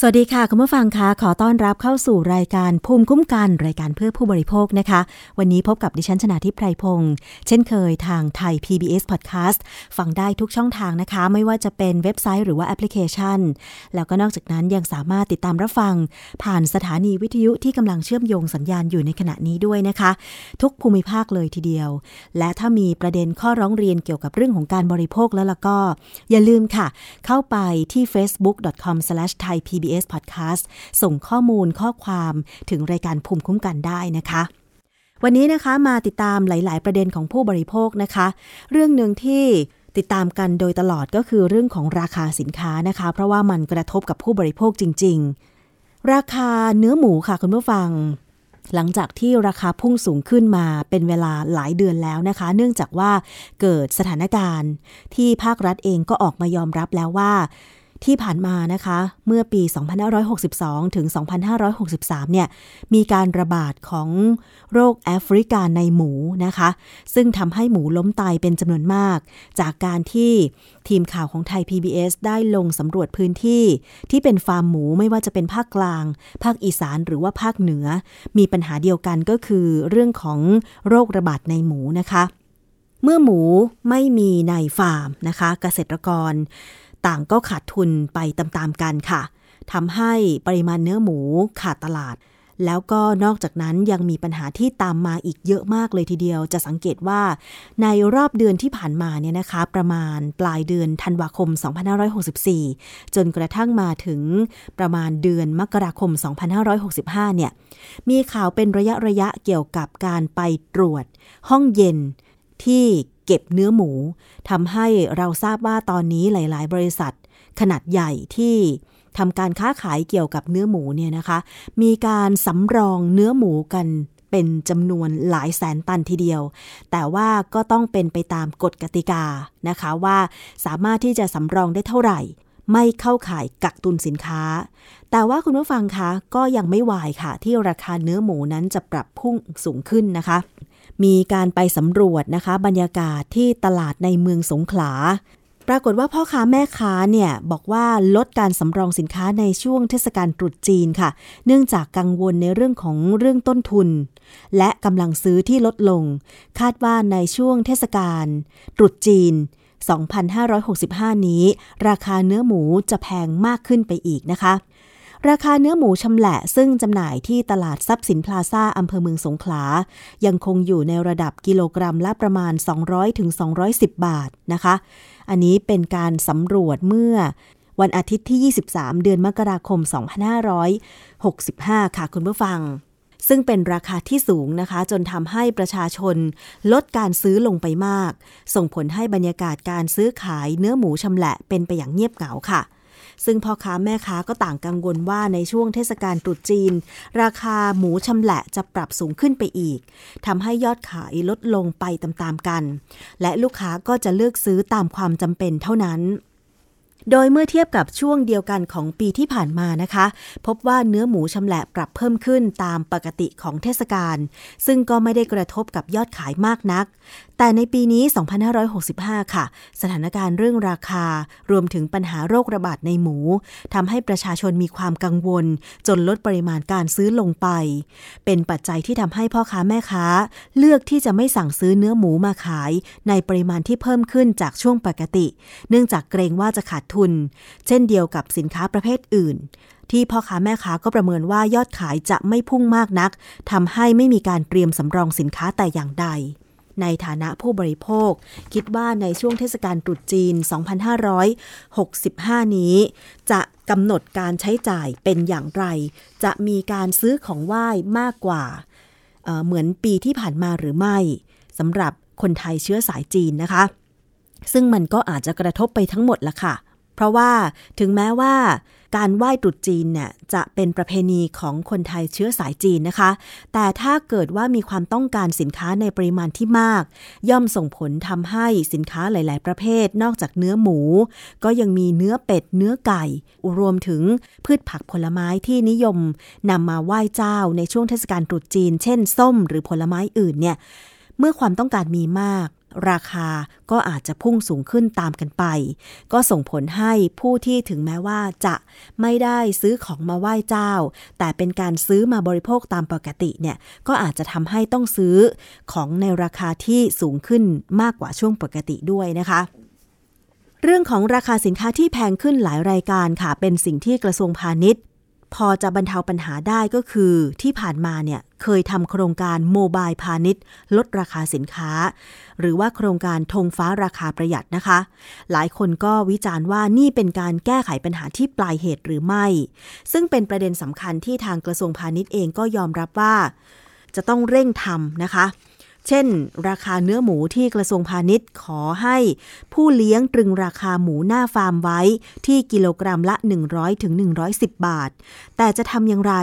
สวัสดีค่ะ คุณผู้ฟังคะขอต้อนรับเข้าสู่รายการภูมิคุ้มกันรายการเพื่อผู้บริโภคนะคะ วันนี้พบกับดิฉันชนาทิพไพรพงศ์เช่นเคยทางไทย PBS Podcast ฟังได้ทุกช่องทางนะคะ ไม่ว่าจะเป็นเว็บไซต์หรือว่าแอปพลิเคชัน แล้วก็นอกจากนั้นยังสามารถติดตามรับฟัง ผ่านสถานีวิทยุที่กำลังเชื่อมโยงสัญญาณอยู่ในขณะนี้ด้วยนะคะ ทุกภูมิภาคเลยทีเดียว และถ้ามีประเด็นข้อร้องเรียนเกี่ยวกับเรื่องของการบริโภคแล้วล่ะก็ อย่าลืมค่ะ เข้าไปที่ facebook.com/thaipbs PBS Podcast ส่งข้อมูลข้อความถึงรายการภูมิคุ้มกันได้นะคะ วันนี้นะคะมาติดตามหลาย ๆ ประเด็นของผู้บริโภคนะคะ เรื่องหนึ่งที่ติดตามกันโดยตลอดก็คือเรื่องของราคาสินค้านะคะ เพราะว่ามันกระทบกับผู้บริโภคจริง ๆ ราคาเนื้อหมูค่ะคุณผู้ฟัง หลังจากที่ราคาพุ่งสูงขึ้นมาเป็นเวลาหลายเดือนแล้วนะคะ เนื่องจากว่าเกิดสถานการณ์ที่ภาครัฐเองก็ออกมายอมรับแล้วว่า ที่ผ่านมานะคะ เมื่อปี 2562 ถึง 2563 เนี่ย มีการระบาดของโรคแอฟริกาในหมูนะคะ ซึ่งทำให้หมูล้มตายเป็นจำนวนมาก จากการที่ทีมข่าวของไทย PBS ได้ลงสำรวจพื้นที่ ที่เป็นฟาร์มหมูไม่ว่าจะเป็นภาคกลาง ภาคอีสานหรือว่าภาคเหนือ มีปัญหาเดียวกันก็คือเรื่องของโรคระบาดในหมูนะคะ เมื่อหมูไม่มีในฟาร์มนะคะ เกษตรกร ต่างก็ขาดทุนไปตามๆกันค่ะทำให้ปริมาณเนื้อหมูขาดตลาด แล้วก็นอกจากนั้นยังมีปัญหาที่ตามมาอีกเยอะมากเลยทีเดียว จะสังเกตว่า ในรอบเดือนที่ผ่านมาเนี่ยนะคะ ประมาณปลายเดือนธันวาคม 2564 จนกระทั่งมาถึงประมาณเดือนมกราคม 2565 เนี่ย มีข่าวเป็นระยะระยะเกี่ยวกับการไปตรวจ ห้องเย็นที่ เก็บเนื้อหมูทำให้เราทราบว่าตอนนี้หลาย ๆ บริษัท ขนาดใหญ่ที่ทำการค้าขายเกี่ยวกับเนื้อหมูเนี่ยนะคะ มีการสำรองเนื้อหมูกันเป็นจำนวนหลายแสนตันทีเดียว แต่ว่าก็ต้องเป็นไปตามกฎกติกานะคะว่าสามารถที่จะสำรองได้เท่าไหร่ ไม่เข้าข่ายกักตุนสินค้า แต่ว่าคุณผู้ฟังคะก็ยังไม่วายค่ะ ที่ราคาเนื้อหมูนั้นจะปรับพุ่งสูงขึ้นนะคะ มีการไปสำรวจนะคะ บรรยากาศที่ตลาดในเมืองสงขลา ปรากฏว่าพ่อค้าแม่ค้าเนี่ยบอกว่าลดการสำรองสินค้าในช่วงเทศกาลตรุษจีนค่ะ เนื่องจากกังวลในเรื่องของเรื่องต้นทุน และกำลังซื้อที่ลดลง คาดว่าในช่วงเทศกาลตรุษจีน2565 นี้ ราคาเนื้อหมูจะแพงมากขึ้นไปอีกนะคะ ราคาเนื้อหมูชำแหละซึ่งจำหน่ายที่ตลาดทรัพย์สินพลาซ่าอำเภอเมืองสงขลา ยังคงอยู่ในระดับกิโลกรัมละประมาณ 200-210ถึง210 บาทนะคะ อันนี้เป็นการสำรวจเมื่อวันอาทิตย์ที่ 23 เดือนมกราคม 2565 ค่ะคุณผู้ฟัง ซึ่งเป็นราคาที่สูงนะคะ จนทำให้ประชาชนลดการซื้อลงไปมาก ส่งผลให้บรรยากาศการซื้อขายเนื้อหมูชำแหละเป็นไปอย่างเงียบเหงาค่ะ ซึ่งพ่อค้าแม่ค้าก็ต่างกังวลว่าในช่วงเทศกาลตรุษจีน ราคาหมูชำแหละจะปรับสูงขึ้นไปอีกทำให้ยอดขายลดลงไปตามๆกัน และลูกค้าก็จะเลือกซื้อตามความจำเป็นเท่านั้น โดยเมื่อเทียบกับช่วงเดียวกันของปีที่ผ่านมานะคะ พบว่าเนื้อหมูชำแหละปรับเพิ่มขึ้นตามปกติของเทศกาลซึ่งก็ไม่ได้กระทบกับยอดขายมากนัก แต่ในปีนี้ 2565 ค่ะ สถานการณ์เรื่องราคารวมถึงปัญหาโรคระบาดในหมูทำให้ประชาชนมีความกังวล จนลดปริมาณการซื้อลงไป เป็นปัจจัยที่ทำให้พ่อค้าแม่ค้า เลือกที่จะไม่สั่งซื้อเนื้อหมูมาขาย ในปริมาณที่เพิ่มขึ้นจากช่วงปกติ เนื่องจากเกรงว่าจะขาดทุนเช่นเดียวกับสินค้าประเภทอื่น ที่พ่อค้าแม่ค้าก็ประเมินว่ายอดขายจะไม่พุ่งมากนักทำให้ไม่มีการเตรียมสำรองสินค้าแต่อย่างใด ในฐานะผู้บริโภค คิดว่าในช่วงเทศกาลตรุษจีน 2565 นี้ จะกำหนดการใช้จ่ายเป็นอย่างไร จะมีการซื้อของไหว้มากกว่าเเหมือนปีที่ผ่านมาหรือไม่สำหรับคนไทยเชื้อสายจีนนะคะ ซึ่งมันก็อาจจะกระทบไปทั้งหมดละค่ะ เพราะว่าถึงแม้ว่าการไหว้ตรุษจีนเนี่ยจะเป็นประเพณีของคนไทยเชื้อสายจีนนะคะ แต่ถ้าเกิดว่ามีความต้องการสินค้าในปริมาณที่มาก ย่อมส่งผลทำให้สินค้าหลาย ๆ ประเภท นอกจากเนื้อหมู ก็ยังมีเนื้อเป็ด เนื้อไก่ รวมถึงพืชผักผลไม้ที่นิยมนำมาไหว้เจ้าในช่วงเทศกาลตรุษจีน เช่น ส้มหรือผลไม้อื่นเนี่ย เมื่อความต้องการมีมาก ราคาก็อาจจะพุ่งสูงขึ้นตามกันไป ก็ส่งผลให้ผู้ที่ถึงแม้ว่าจะไม่ได้ซื้อของมาไหว้เจ้า แต่เป็นการซื้อมาบริโภคตามปกติเนี่ยก็อาจจะทำให้ต้องซื้อของในราคาที่สูงขึ้นมากกว่าช่วงปกติด้วยนะคะเรื่องของราคาสินค้าที่แพงขึ้นหลายรายการค่ะ เป็นสิ่งที่กระทรวงพาณิชย์ พอจะบรรเทาปัญหาได้ก็คือที่ผ่านมาเนี่ยเคยทำโครงการโมบายพาณิชย์ ลดราคาสินค้า หรือว่าโครงการธงฟ้าราคาประหยัดนะคะ หลายคนก็วิจารณ์ว่านี่เป็นการแก้ไขปัญหาที่ปลายเหตุหรือไม่ ซึ่งเป็นประเด็นสำคัญที่ทางกระทรวงพาณิชย์เองก็ยอมรับว่า จะต้องเร่งทำนะคะ เช่น ราคาเนื้อหมูที่กระทรวงพาณิชย์ขอให้ผู้เลี้ยงตรึงราคาหมูหน้าฟาร์มไว้ที่กิโลกรัมละ 100ถึง110 บาท แต่จะทำอย่างไร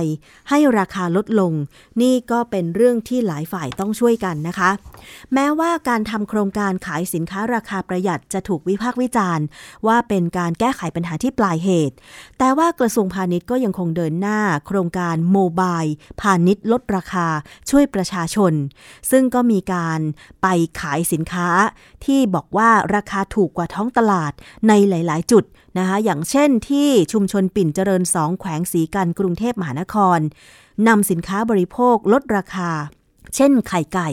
ให้ราคาลดลง นี่ก็เป็นเรื่องที่หลายฝ่ายต้องช่วยกันนะคะ แม้ว่าการทำโครงการขายสินค้าราคาประหยัดจะถูกวิพากษ์วิจารณ์ ว่าเป็นการแก้ไขปัญหาที่ปลายเหตุ แต่ว่ากระทรวงพาณิชย์ก็ยังคงเดินหน้า โครงการโมบายพาณิชย์ลดราคาช่วยประชาชน ซึ่งก็มีมีการไปขายสินค้า ที่บอกว่าราคาถูกกว่าท้องตลาดในหลาย ๆ จุดนะคะอย่างเช่นที่ชุมชนปิ่นเจริญสองแขวงสีกันกรุงเทพมหานครนำสินค้าบริโภคลดราคา เช่นไข่ไก่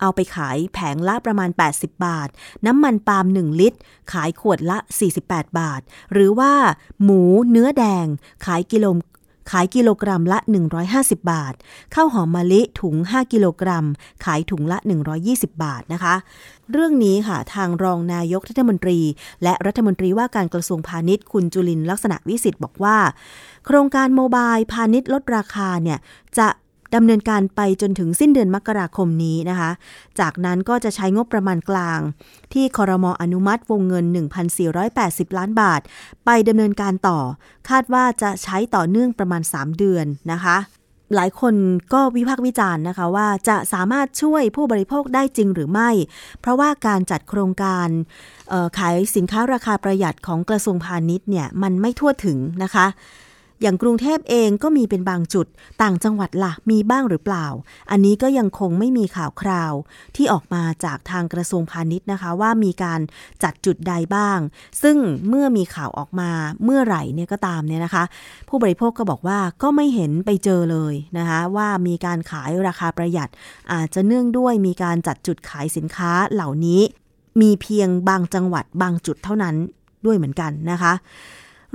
เอาไปขายแผงละประมาณ 80 บาท น้ำมันปาล์ม1 ลิตร ขายขวดละ 48 บาท หรือว่า หมูเนื้อแดง ขายกิโล ขายกิโลกรัมละ 150 บาท ข้าวหอมมะลิถุง 5 กิโลกรัม ขายถุงละ 120 บาทนะคะ เรื่องนี้ค่ะ ทางรองนายกรัฐมนตรี และรัฐมนตรีว่าการกระทรวงพาณิชย์คุณจุลินลักษณะวิสิทธ์บอกว่า โครงการโมบายพาณิชย์ลดราคาเนี่ยจะ ดำเนินการไปจนถึงสิ้นเดือนมกราคมนี้นะคะ จากนั้นก็จะใช้งบประมาณกลาง ที่คอรมออนุมัติวงเงิน 1,480 ล้านบาท ไปดำเนินการต่อ คาดว่าจะใช้ต่อเนื่องประมาณ 3 เดือนนะคะหลายคนก็วิพากษ์วิจารณ์นะคะว่าจะสามารถช่วยผู้บริโภคได้จริงหรือไม่ เพราะว่าการจัดโครงการขายสินค้าราคาประหยัดของกระทรวงพาณิชย์เนี่ยมันไม่ทั่วถึงนะคะ อย่างกรุงเทพเองก็มีเป็นบางจุด ต่างจังหวัดละ่ะมีบ้างหรือเปล่า อันนี้ก็ยังคงไม่มีข่าวคราว ที่ออกมาจากทางกระทรวงพาณิชย์นะคะ ว่ามีการจัดจุดใดบ้าง ซึ่งเมื่อมีข่าวออกมาเมื่อไหร่เนี่ยก็ตามเนี่ยนะคะ ผู้บริโภคก็บอกว่าก็ไม่เห็นไปเจอเลยนะคะว่ามีการขายราคาประหยัด อาจจะเนื่องด้วยมีการจัดจุดขายสินค้าเหล่านี้ มีเพียงบางจังหวัดบางจุดเท่านั้นด้วยเหมือนกันนะคะ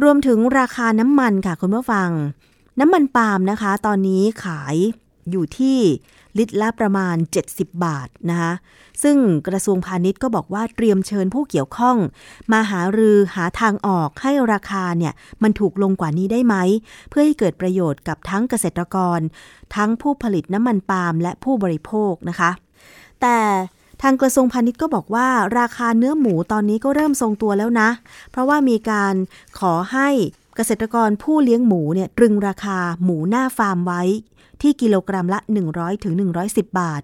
รวมถึงราคาน้ำมันค่ะคุณผู้ฟัง น้ำมันปาล์มนะคะ ตอนนี้ขายอยู่ที่ลิตรละประมาณ 70 บาทนะคะซึ่งกระทรวงพาณิชย์ก็บอกว่าเตรียมเชิญผู้เกี่ยวข้อง มาหารือหาทางออกให้ราคาเนี่ยมันถูกลงกว่านี้ได้ไหม เพื่อให้เกิดประโยชน์กับทั้งเกษตรกร ทั้งผู้ผลิตน้ำมันปาล์มและผู้บริโภคนะคะ แต่ ทางกระทรวงพาณิชย์ก็บอกว่าราคาเนื้อหมูตอนนี้ก็เริ่มทรงตัวแล้วนะ เพราะว่ามีการขอให้เกษตรกรผู้เลี้ยงหมูเนี่ยตรึงราคาหมูหน้าฟาร์มไว้ ที่กิโลกรัมละ 100ถึง110 บาท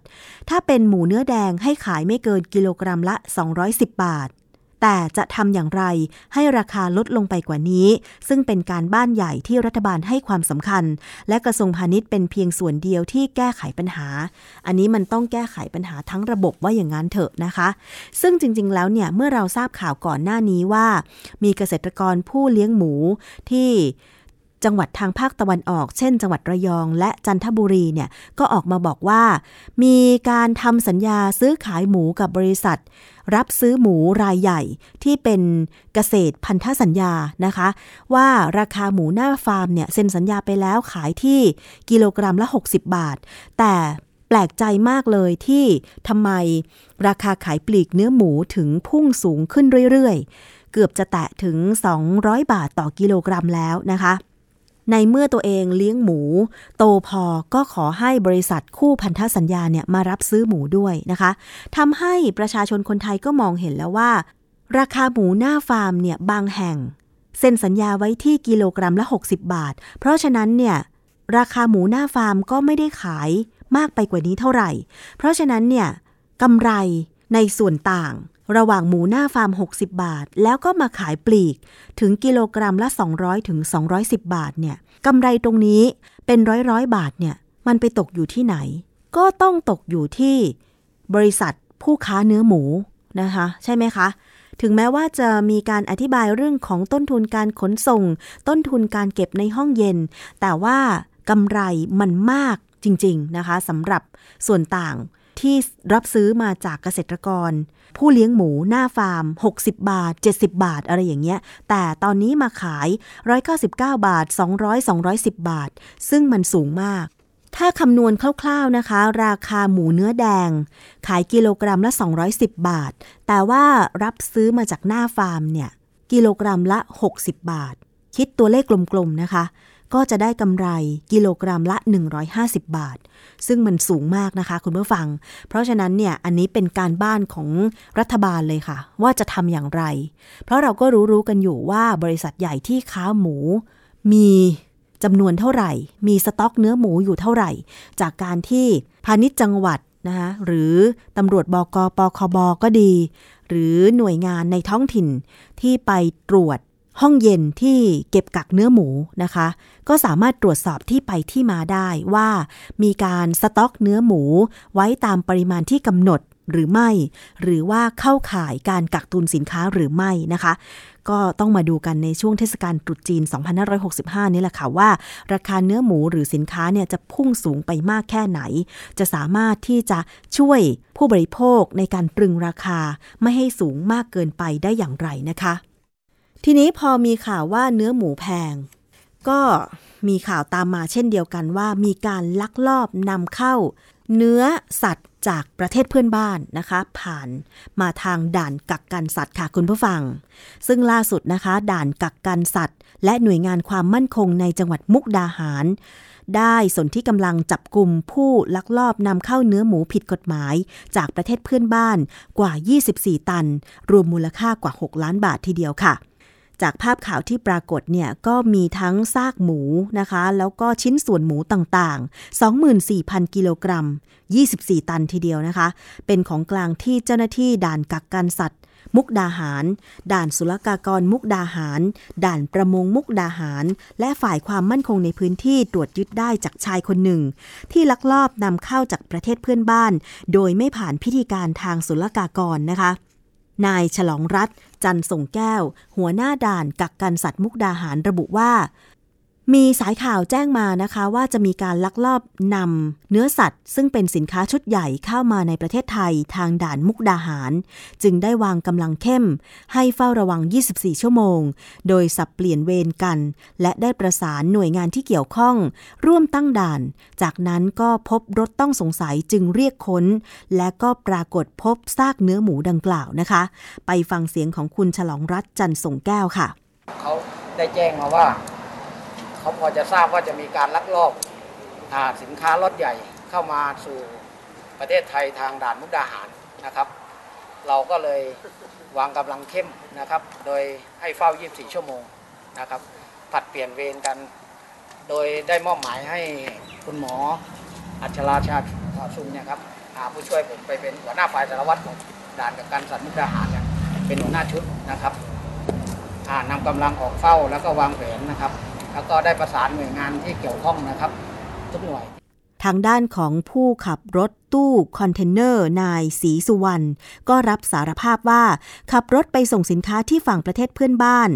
ถ้าเป็นหมูเนื้อแดงให้ขายไม่เกินกิโลกรัมละ 210 บาท แต่จะทำอย่างไรให้ราคาลดลงไปกว่านี้ ซึ่งเป็นการบ้านใหญ่ที่รัฐบาลให้ความสำคัญ และกระทรวงพาณิชย์เป็นเพียงส่วนเดียวที่แก้ไขปัญหา อันนี้มันต้องแก้ไขปัญหาทั้งระบบว่าอย่างนั้นเถอะนะคะ ซึ่งจริงๆแล้วเนี่ยเมื่อเราทราบข่าวก่อนหน้านี้ว่า มีเกษตรกรผู้เลี้ยงหมูที่ จังหวัดทางภาคตะวันออก เช่น จังหวัดระยองและจันทบุรีเนี่ยก็ออกมาบอกว่า มีการทำสัญญาซื้อขายหมูกับบริษัท รับซื้อหมูรายใหญ่ที่เป็นเกษตรพันธสัญญานะคะ ว่าราคาหมูหน้าฟาร์มเนี่ยเซ็นสัญญาไปแล้วขายที่กิโลกรัมละ 60 บาท แต่แปลกใจมากเลยที่ทำไมราคาขายปลีกเนื้อหมูถึงพุ่งสูงขึ้นเรื่อยๆ เกือบจะแตะถึง 200 บาทต่อกิโลกรัมแล้วนะคะ ในเมื่อตัวเองเลี้ยงหมู โตพอก็ขอให้บริษัทคู่พันธสัญญาเนี่ยมารับซื้อหมูด้วยนะคะทำให้ประชาชนคนไทยก็มองเห็นแล้วว่า ราคาหมูหน้าฟาร์มเนี่ยบางแห่งเซ็นสัญญาไว้ที่กิโลกรัมละ 60 บาท เพราะฉะนั้นเนี่ยราคาหมูหน้าฟาร์มก็ไม่ได้ขายมากไปกว่านี้เท่าไหร่ เพราะฉะนั้นเนี่ยกำไรในส่วนต่าง ระหว่างหมูหน้าฟาร์ม 60 บาท แล้วก็มาขายปลีกถึงกิโลกรัมละ 200ถึง210 บาทเนี่ยกำไรตรงนี้เป็นร้อยร้อยบาทเนี่ยมันไปตกอยู่ที่ไหน ก็ต้องตกอยู่ที่บริษัทผู้ค้าเนื้อหมูนะคะ ใช่ไหมคะ ถึงแม้ว่าจะมีการอธิบายเรื่องของต้นทุนการขนส่ง ต้นทุนการเก็บในห้องเย็น แต่ว่ากำไรมันมากจริง ๆนะคะสำหรับส่วนต่าง ที่รับซื้อมาจากเกษตรกร ผู้เลี้ยงหมูหน้าฟาร์ม 60 บาท 70 บาท อะไรอย่างเงี้ย แต่ตอนนี้มาขาย 199 บาท 200 210 บาท ซึ่งมันสูงมาก ถ้าคำนวณคร่าวๆนะคะ ราคาหมูเนื้อแดง ขายกิโลกรัมละ 210 บาท แต่ว่ารับซื้อมาจากหน้าฟาร์มเนี่ยกิโลกรัมละ 60 บาท คิดตัวเลขกลมๆนะคะ ก็จะได้กำไรกิโลกรัมละ 150 บาท ซึ่งมันสูงมากนะคะคุณผู้ฟัง เพราะฉะนั้นเนี่ยอันนี้เป็นการบ้านของรัฐบาลเลยค่ะ ว่าจะทำอย่างไร เพราะเราก็รู้ๆกันอยู่ว่าบริษัทใหญ่ที่ค้าหมู มีจำนวนเท่าไหร่ มีสต็อกเนื้อหมูอยู่เท่าไหร่ จากการที่พาณิชย์จังหวัดนะคะหรือตำรวจบกปคบก็ดี หรือหน่วยงานในท้องถิ่นที่ไปตรวจ ห้องเย็นที่เก็บกักเนื้อหมูนะคะ ก็สามารถตรวจสอบที่ไปที่มาได้ว่ามีการสต็อกเนื้อหมูไว้ตามปริมาณที่กำหนดหรือไม่ หรือว่าเข้าข่ายการกักตุนสินค้าหรือไม่นะคะ ก็ต้องมาดูกันในช่วงเทศกาลตรุษจีน 2565 นี่แหละค่ะว่า ราคาเนื้อหมูหรือสินค้าเนี่ยจะพุ่งสูงไปมากแค่ไหน จะสามารถที่จะช่วยผู้บริโภคในการตรึงราคาไม่ให้สูงมากเกินไปได้อย่างไรนะคะ ทีนี้พอมีข่าวว่าเนื้อหมูแพง ก็มีข่าวตามมาเช่นเดียวกันว่า มีการลักลอบนำเข้า เนื้อสัตว์จากประเทศเพื่อนบ้านนะคะ ผ่านมาทางด่านกักกันสัตว์ค่ะคุณผู้ฟัง ซึ่งล่าสุดนะคะ ด่านกักกันสัตว์ และหน่วยงานความมั่นคงในจังหวัดมุกดาหาร ได้สนที่กำลังจับกลุ่มผู้ลักลอบนำเข้าเนื้อหมูผิดกฎหมาย จากประเทศเพื่อนบ้านกว่า 24 ตัน รวมมูลค่ากว่า 6 ล้านบาททีเดียวค่ะ จากภาพข่าวที่ปรากฏเนี่ยก็มีทั้งซากหมูนะคะ แล้วก็ชิ้นส่วนหมูต่างๆ 24,000 กิโลกรัม 24 ตันทีเดียวนะคะ เป็นของกลางที่เจ้าหน้าที่ด่านกักกันสัตว์ มุกดาหาร ด่านศุลกากรมุกดาหาร ด่านประมงมุกดาหาร และฝ่ายความมั่นคงในพื้นที่ตรวจยึดได้จากชายคนหนึ่ง ที่ลักลอบนำเข้าจากประเทศเพื่อนบ้าน โดยไม่ผ่านพิธีการทางศุลกากรนะคะนายฉลองรัฐ จันส่งแก้ว หัวหน้าด่านกักกันสัตว์มุกดาหารระบุว่า มีสายข่าวแจ้งมานะคะว่าจะมีการลักลอบนำเนื้อสัตว์ ซึ่งเป็นสินค้าชุดใหญ่เข้ามาในประเทศไทยทางด่านมุกดาหาร จึงได้วางกำลังเข้ม ให้เฝ้าระวัง 24 ชั่วโมง โดยสับเปลี่ยนเวรกัน และได้ประสานหน่วยงานที่เกี่ยวข้อง ร่วมตั้งด่าน จากนั้นก็พบรถต้องสงสัยจึงเรียกค้น และก็ปรากฏพบซากเนื้อหมูดังกล่าวนะคะ ไปฟังเสียงของคุณฉลองรัฐจันส่งแก้วค่ะเขาได้แจ้งมาว่า เขาพอจะทราบว่าจะมีการลักลอบสินค้ารถใหญ่เข้ามาสู่ประเทศไทยทางด่านมุกดาหารนะครับ เราก็เลยวางกำลังเข้มนะครับ โดยให้เฝ้า 24 ชั่วโมงนะครับผัดเปลี่ยนเวรกัน โดยได้มอบหมายให้คุณหมออัชราชาชุมเนี่ยครับผู้ช่วยผมไปเป็นหัวหน้าฝ่ายสารวัตรของด่านกักกันสัตว์มุกดาหารเนี่ยเป็นหัวหน้าชุดนะครับนำกำลังออกเฝ้าแล้วก็วางแผนนะครับ แล้วก็ได้ประสานหน่วยงานที่เกี่ยวข้องนะครับ ทุกหน่วย ทางด้านของผู้ขับรถตู้คอนเทนเนอร์นายศรีสุวรรณก็รับสารภาพว่าขับรถไปส่งสินค้าที่ฝั่งประเทศเพื่อนบ้าน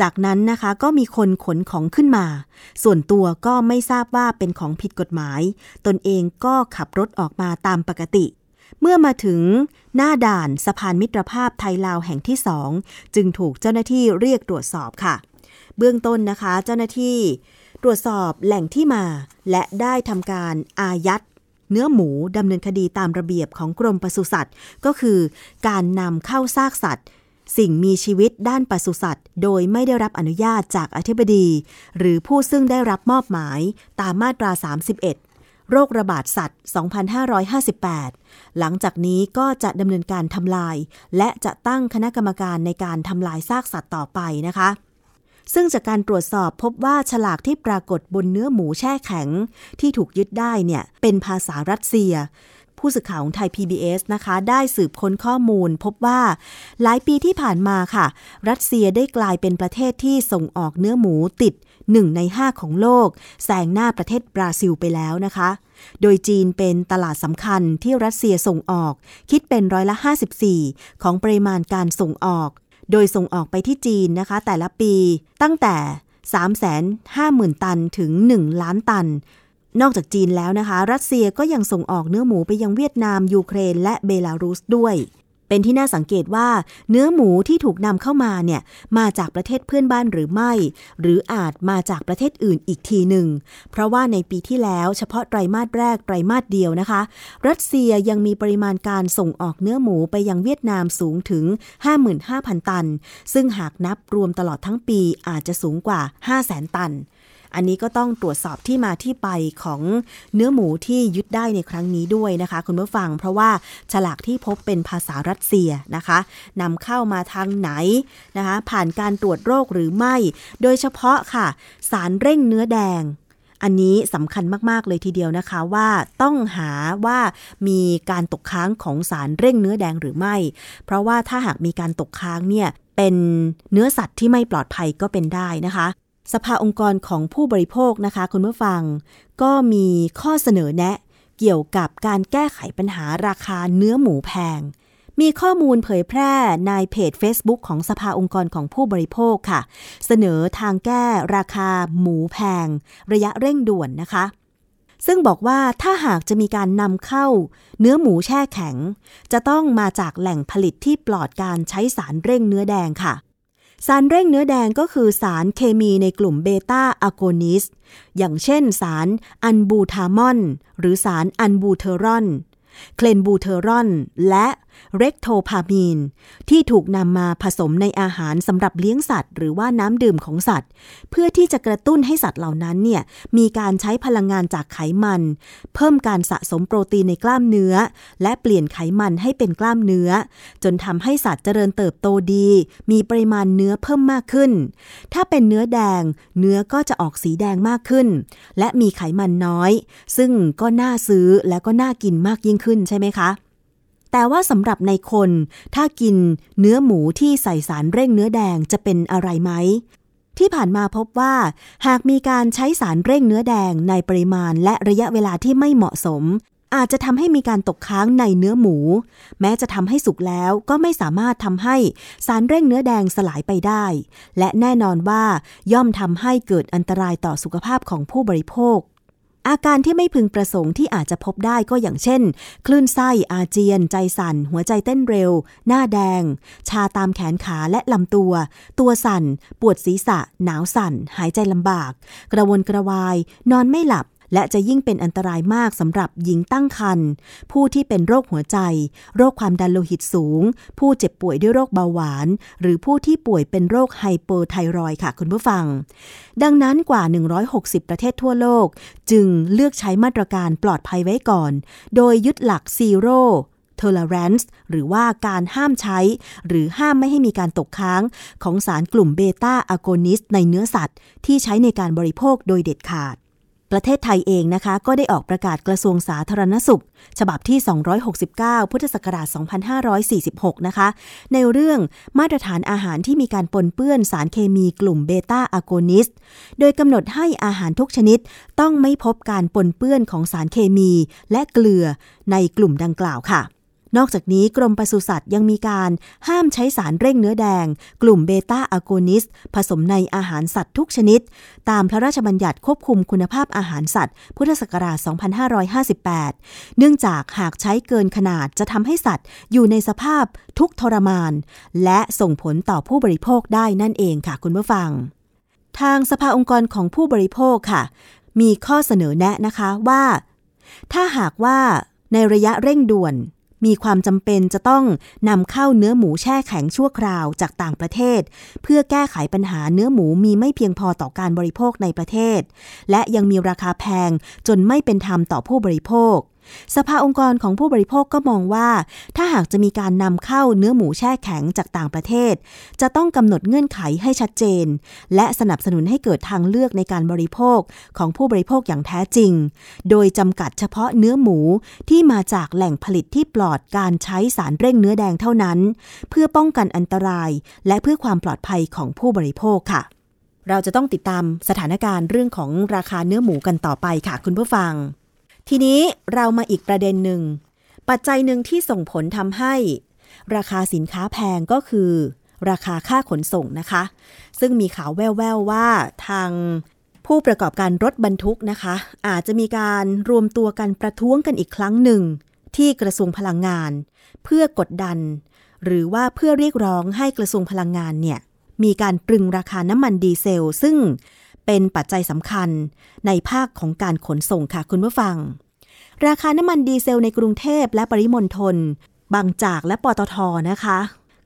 จากนั้นนะคะก็มีคนขนของขึ้นมา ส่วนตัวก็ไม่ทราบว่าเป็นของผิดกฎหมาย ตนเองก็ขับรถออกมาตามปกติเมื่อมาถึงหน้าด่านสะพานมิตรภาพไทยลาวแห่งที่สอง จึงถูกเจ้าหน้าที่เรียกตรวจสอบค่ะ เบื้องต้นนะคะ เจ้าหน้าที่ตรวจสอบแหล่งที่มา และได้ทำการอายัดเนื้อหมูดำเนินคดีตามระเบียบของกรมปศุสัตว์ ก็คือการนำเข้าซากสัตว์ สิ่งมีชีวิตด้านปศุสัตว์ โดยไม่ได้รับอนุญาตจากอธิบดี หรือผู้ซึ่งได้รับมอบหมายตามมาตรา 31 โรคระบาดสัตว์ 2558 หลังจากนี้ก็จะดำเนินการทำลาย และจะตั้งคณะกรรมการในการทำลายซากสัตว์ต่อไปนะคะ ซึ่งจากการตรวจสอบพบว่าฉลากที่ปรากฏบนเนื้อหมูแช่แข็ง ที่ถูกยึดได้เนี่ยเป็นภาษารัสเซีย ผู้สื่อข่าวของไทย PBS นะคะ ได้สืบค้นข้อมูล พบว่าหลายปีที่ผ่านมาค่ะ รัสเซียได้กลายเป็นประเทศที่ส่งออกเนื้อหมูติดหนึ่งในห้าของโลกแซงหน้าประเทศบราซิลไปแล้วนะคะโดยจีนเป็นตลาดสำคัญที่รัสเซียส่งออก คิดเป็นร้อยละ 54 ของปริมาณการส่งออก โดยส่งออกไปที่จีนนะคะ แต่ละปีตั้งแต่ 350,000 ตันถึง 1 ล้านตัน นอกจากจีนแล้วนะคะ รัสเซียก็ยังส่งออกเนื้อหมูไปยังเวียดนาม ยูเครน และเบลารุสด้วย เป็นที่น่าสังเกตว่าเนื้อหมูที่ถูกนำเข้ามาเนี่ยมาจากประเทศเพื่อนบ้านหรือไม่ หรืออาจมาจากประเทศอื่นอีกทีหนึ่ง เพราะว่าในปีที่แล้วเฉพาะไตรมาสแรกไตรมาสเดียวนะคะ รัสเซียยังมีปริมาณการส่งออกเนื้อหมูไปยังเวียดนามสูงถึง 55,000 ตัน ซึ่งหากนับรวมตลอดทั้งปีอาจจะสูงกว่า 500,000 ตัน อันนี้ก็ต้องตรวจสอบที่มาที่ไปของเนื้อหมูที่ยึดได้ในครั้งนี้ด้วยนะคะ คุณผู้ฟัง เพราะว่าฉลากที่พบเป็นภาษารัสเซียนะคะนำเข้ามาทางไหนนะคะ ผ่านการตรวจโรคหรือไม่ โดยเฉพาะค่ะ สารเร่งเนื้อแดงอันนี้สำคัญมาก ๆ เลยทีเดียวนะคะว่าต้องหาว่ามีการตกค้างของสารเร่งเนื้อแดงหรือไม่ เพราะว่าถ้าหากมีการตกค้างเนี่ยเป็นเนื้อสัตว์ที่ไม่ปลอดภัยก็เป็นได้นะคะ สภาองค์กรของผู้บริโภคนะคะคุณผู้ฟัง ก็มีข้อเสนอแนะ เกี่ยวกับการแก้ไขปัญหาราคาเนื้อหมูแพง มีข้อมูลเผยแพร่ในเพจ Facebook ของสภาองค์กรของผู้บริโภคค่ะ เสนอทางแก้ราคาหมูแพง ระยะเร่งด่วนนะคะซึ่งบอกว่าถ้าหากจะมีการนำเข้า เนื้อหมูแช่แข็ง จะต้องมาจากแหล่งผลิตที่ปลอดการใช้สารเร่งเนื้อแดงค่ะ สารเร่งเนื้อแดงก็คือสารเคมีในกลุ่มเบต้าอะโกนิส อย่างเช่นสารซัลบูทามอล หรือสารอัลบูเทอรอล เคลนบูเทอรอล และ แรคโทพามีน ที่ถูกนำมาผสมในอาหารสำหรับเลี้ยงสัตว์ หรือว่าน้ำดื่มของสัตว์ เพื่อที่จะกระตุ้นให้สัตว์เหล่านั้นเนี่ยมีการใช้พลังงานจากไขมัน เพิ่มการสะสมโปรตีนในกล้ามเนื้อ และเปลี่ยนไขมันให้เป็นกล้ามเนื้อ จนทำให้สัตว์เจริญเติบโตดี มีปริมาณเนื้อเพิ่มมากขึ้น ถ้าเป็นเนื้อแดง เนื้อก็จะออกสีแดงมากขึ้น และมีไขมันน้อย ซึ่งก็น่าซื้อและก็น่ากินมากยิ่งขึ้นใช่ไหมคะ แต่ว่าสำหรับในคน ถ้ากินเนื้อหมูที่ใส่สารเร่งเนื้อแดงจะเป็นอะไรไหม ที่ผ่านมาพบว่า หากมีการใช้สารเร่งเนื้อแดงในปริมาณและระยะเวลาที่ไม่เหมาะสม อาจจะทำให้มีการตกค้างในเนื้อหมู แม้จะทำให้สุกแล้วก็ไม่สามารถทำให้สารเร่งเนื้อแดงสลายไปได้ และแน่นอนว่าย่อมทำให้เกิดอันตรายต่อสุขภาพของผู้บริโภค อาการที่ไม่พึงประสงค์ที่อาจจะพบได้ก็อย่างเช่น คลื่นไส้อาเจียน ใจสั่น หัวใจเต้นเร็ว หน้าแดง ชาตามแขนขาและลำตัว ตัวสั่น ปวดศีรษะ หนาวสั่น หายใจลำบาก กระวนกระวาย นอนไม่หลับ และจะยิ่งเป็นอันตรายมากสำหรับหญิงตั้งครรภ์ผู้ที่เป็นโรคหัวใจ โรคความดันโลหิตสูง ผู้เจ็บป่วยด้วยโรคเบาหวาน หรือผู้ที่ป่วยเป็นโรคไฮเปอร์ไทรอยด์ค่ะคุณผู้ฟัง ดังนั้นกว่า 160 ประเทศทั่วโลก จึงเลือกใช้มาตรการปลอดภัยไว้ก่อน โดยยึดหลักซีโร่ tolerance หรือว่าการห้ามใช้ หรือห้ามไม่ให้มีการตกค้างของสารกลุ่มเบต้าอะโกนิสต์ในเนื้อสัตว์ ที่ใช้ในการบริโภคโดยเด็ดขาด ประเทศไทยเองนะคะ ก็ได้ออกประกาศกระทรวงสาธารณสุข ฉบับที่ 269 พุทธศักราช 2546 นะคะ ในเรื่องมาตรฐานอาหารที่มีการปนเปื้อนสารเคมีกลุ่มเบต้าอะโกนิสต์ โดยกำหนดให้อาหารทุกชนิดต้องไม่พบการปนเปื้อนของสารเคมีและเกลือในกลุ่มดังกล่าวค่ะ นอกจากนี้กรมปศุสัตว์ยังมีการห้ามใช้สารเร่งเนื้อแดง กลุ่มเบต้าอะโกนิสต์ ผสมในอาหารสัตว์ทุกชนิด ตามพระราชบัญญัติควบคุมคุณภาพอาหารสัตว์ พุทธศักราช 2558 เนื่องจากหากใช้เกินขนาดจะทำให้สัตว์ อยู่ในสภาพทุกทรมาน และส่งผลต่อผู้บริโภคได้นั่นเองค่ะคุณผู้ฟัง ทางสภาองค์กรของผู้บริโภคค่ะ มีข้อเสนอแนะนะคะว่า ถ้าหากว่าในระยะเร่งด่วน มีความจำเป็นจะต้องนำเข้าเนื้อหมูแช่แข็งชั่วคราวจากต่างประเทศ เพื่อแก้ไขปัญหาเนื้อหมูมีไม่เพียงพอต่อการบริโภคในประเทศ และยังมีราคาแพงจนไม่เป็นธรรมต่อผู้บริโภค สภาองค์กรของผู้บริโภคก็มองว่า ถ้าหากจะมีการนำเข้าเนื้อหมูแช่แข็งจากต่างประเทศ จะต้องกำหนดเงื่อนไขให้ชัดเจน และสนับสนุนให้เกิดทางเลือกในการบริโภคของผู้บริโภคอย่างแท้จริง โดยจำกัดเฉพาะเนื้อหมูที่มาจากแหล่งผลิตที่ปลอดการใช้สารเร่งเนื้อแดงเท่านั้น เพื่อป้องกันอันตราย และเพื่อความปลอดภัยของผู้บริโภคค่ะเราจะต้องติดตามสถานการณ์เรื่องของราคาเนื้อหมูกันต่อไปค่ะคุณผู้ฟัง ทีนี้เรามาอีกประเด็นหนึ่ง ปัจจัยหนึ่งที่ส่งผลทำให้ ราคาสินค้าแพงก็คือ ราคาค่าขนส่งนะคะ ซึ่งมีข่าวแว่วๆว่าทางผู้ประกอบการรถบรรทุกนะคะ อาจจะมีการรวมตัวกันประท้วงกันอีกครั้งหนึ่ง ที่กระทรวงพลังงาน เพื่อกดดัน หรือว่าเพื่อเรียกร้องให้กระทรวงพลังงานเนี่ยมีการตรึงราคาน้ำมันดีเซล ซึ่ง เป็นปัจจัยสำคัญในภาคของการขนส่งค่ะคุณผู้ฟัง ราคาน้ำมันดีเซลในกรุงเทพและปริมณฑลบางจากและปตทนะคะ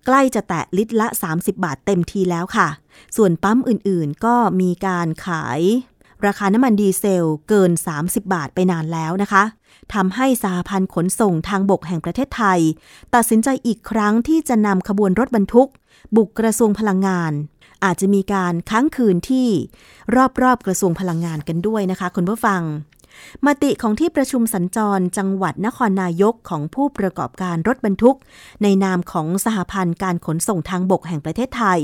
ใกล้จะแตะลิตรละ 30 บาทเต็มทีแล้วค่ะ ส่วนปั๊มอื่นๆ ก็มีการขาย ราคาน้ำมันดีเซลเกิน 30 บาทไปนานแล้วนะคะทำให้สหพันธ์ขนส่งทางบกแห่งประเทศไทย ตัดสินใจอีกครั้งที่จะนำขบวนรถบรรทุก บุกกระทรวงพลังงาน อาจจะมีการค้างคืนที่รอบๆกระทรวงพลังงานกันด้วยนะคะ คุณผู้ฟัง มติของที่ประชุมสัญจรจังหวัดนครนายกของผู้ประกอบการรถบรรทุก ในนามของสหพันธ์การขนส่งทางบกแห่งประเทศไทย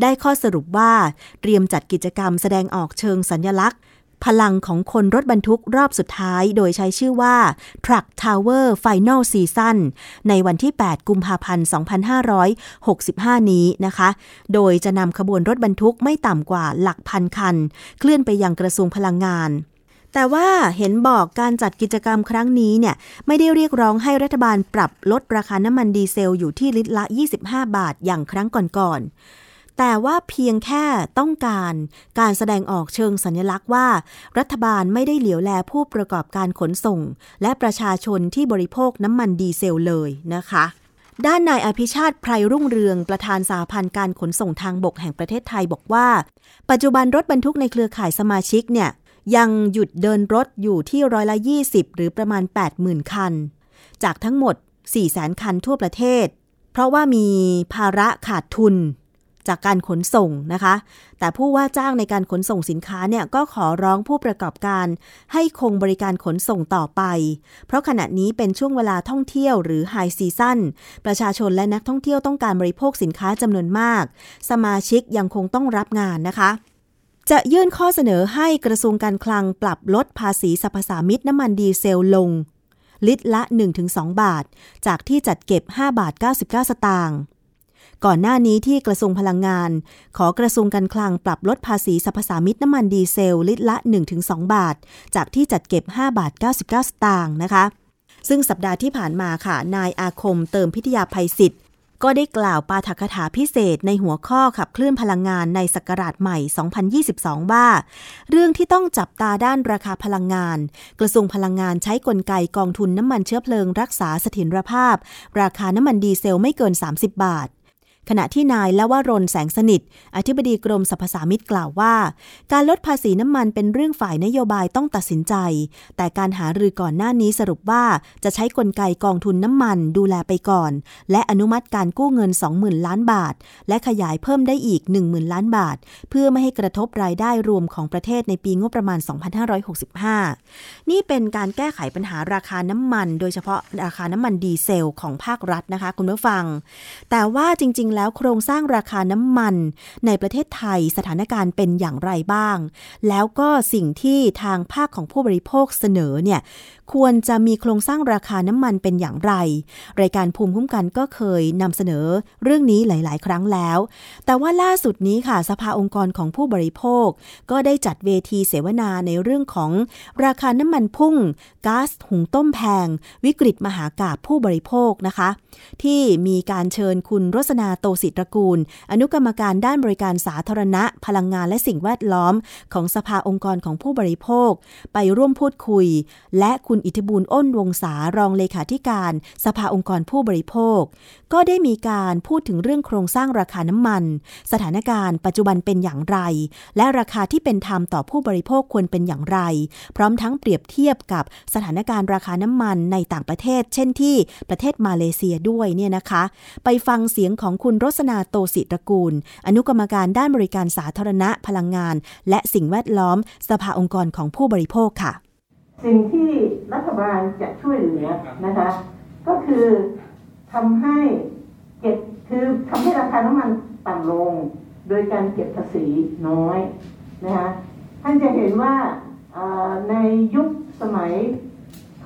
ได้ข้อสรุปว่าเตรียมจัดกิจกรรมแสดงออกเชิงสัญลักษณ์ พลังของคนรถบรรทุกรอบสุดท้าย โดยใช้ชื่อว่า Truck Tower Final Season ในวันที่ 8 กุมภาพันธ์ 2565 นี้นะคะ โดยจะนำขบวนรถบรรทุกไม่ต่ำกว่าหลักพันคัน เคลื่อนไปยังกระทรวงพลังงาน แต่ว่าเห็นบอกการจัดกิจกรรมครั้งนี้เนี่ย ไม่ได้เรียกร้องให้รัฐบาลปรับลดราคาน้ำมันดีเซลอยู่ที่ลิตรละ 25 บาทอย่างครั้งก่อนๆ แต่ว่าเพียงแค่ต้องการการแสดงออกเชิงสัญลักษณ์ว่า รัฐบาลไม่ได้เหลียวแลผู้ประกอบการขนส่ง และประชาชนที่บริโภคน้ำมันดีเซลเลยนะคะด้านนายอภิชาติไพรรุ่งเรืองประธานสาพันธ์การขนส่งทางบกแห่งประเทศไทยบอกว่า ปัจจุบันรถบรรทุกในเครือข่ายสมาชิกเนี่ย ยังหยุดเดินรถอยู่ที่ร้อยละ 20 หรือประมาณ 80,000 คัน จากทั้งหมด 4 0 0 0 0 คันทั่วประเทศ เพราะว่ามีภาระขาดทุน จากการขนส่งนะคะ แต่ผู้ว่าจ้างในการขนส่งสินค้าเนี่ยก็ขอร้องผู้ประกอบการ ให้คงบริการขนส่งต่อไป เพราะขณะนี้เป็นช่วงเวลาท่องเที่ยวหรือไฮซีซั่นประชาชนและนักท่องเที่ยวต้องการบริโภคสินค้าจำนวนมาก สมาชิกยังคงต้องรับงานนะคะจะยื่นข้อเสนอให้กระทรวงการคลังปรับลดภาษีสรรพสามิตน้ำมันดีเซลลง ลิตรละ 1-2 บาท จากที่จัดเก็บ 5 บาท 99 สตางค์ ก่อนหน้านี้ที่กระทรวงพลังงาน ขอกระทรวงการคลังปรับลดภาษีสรรพสามิตน้ำมันดีเซลลิตรละ 1-2 บาท จากที่จัดเก็บ 5 บาท 99 สตางค์นะคะ ซึ่งสัปดาห์ที่ผ่านมาค่ะ นายอาคมเติมพิทยาภัยศิษย์ก็ได้กล่าวปาฐกถาพิเศษในหัวข้อขับเคลื่อนพลังงานในศักราชใหม่ 2022 ว่า เรื่องที่ต้องจับตาด้านราคาพลังงาน กระทรวงพลังงานใช้กลไกกองทุนน้ำมันเชื้อเพลิงรักษาเสถียรภาพ ราคาน้ำมันดีเซลไม่เกิน 30 บาท ขณะที่นายละวรนแสงสนิท อธิบดีกรมสรรพสามิตกล่าวว่า การลดภาษีน้ำมันเป็นเรื่องฝ่ายนโยบายต้องตัดสินใจ แต่การหารือก่อนหน้านี้สรุปว่าจะใช้กลไกกองทุนน้ำมันดูแลไปก่อน และอนุมัติการกู้เงิน 20,000 ล้านบาท และขยายเพิ่มได้อีก 10,000 ล้านบาท เพื่อไม่ให้กระทบรายได้รวมของประเทศในปีงบประมาณ 2565 นี่เป็นการแก้ไขปัญหาราคาน้ำมัน โดยเฉพาะราคาน้ำมันดีเซลของภาครัฐนะคะคุณผู้ฟัง แต่ว่าจริง ๆแล้วโครงสร้างราคาน้ำมัน ในประเทศไทยสถานการณ์เป็นอย่างไรบ้าง แล้วก็สิ่งที่ทางภาคของผู้บริโภคเสนอเนี่ย ควรจะมีโครงสร้างราคาน้ำมันเป็นอย่างไร รายการภูมิคุ้มกันก็เคยนำเสนอเรื่องนี้หลาย ๆ ครั้งแล้ว แต่ว่าล่าสุดนี้ค่ะสภาองค์กรของผู้บริโภค ก็ได้จัดเวทีเสวนาในเรื่องของราคาน้ำมันพุ่งก๊าซหุงต้มแพง วิกฤตมหากาบผู้บริโภคนะคะ ที่มีการเชิญคุณรสนาโตสิตรกูล อนุกรรมการด้านบริการสาธารณะ พลังงานและสิ่งแวดล้อม ของสภาองค์กรของผู้บริโภค ไปร่วมพูดคุย และคุณอิทธิบูลอ้นวงศารองเลขาธิการสภาองค์กรผู้บริโภค ก็ได้มีการพูดถึงเรื่องโครงสร้างราคาน้ำมัน สถานการณ์ปัจจุบันเป็นอย่างไร และราคาที่เป็นธรรมต่อผู้บริโภคควรเป็นอย่างไร พร้อมทั้งเปรียบเทียบกับสถานการณ์ราคาน้ำมันในต่างประเทศ เช่นที่ประเทศมาเลเซียด้วยเนี่ยนะคะ ไปฟังเสียงของคุณรสนาโตสิตรกูล อนุกรรมการด้านบริการสาธารณะพลังงาน และสิ่งแวดล้อม สภาองค์กรของผู้บริโภคค่ะ สิ่งที่รัฐบาลจะช่วยเหลือนะคะ ก็คือทำให้เก็บคือทำให้ราคาน้ำมันต่ำลง โดยการเก็บภาษีน้อยนะคะท่านจะเห็นว่าในยุคสมัย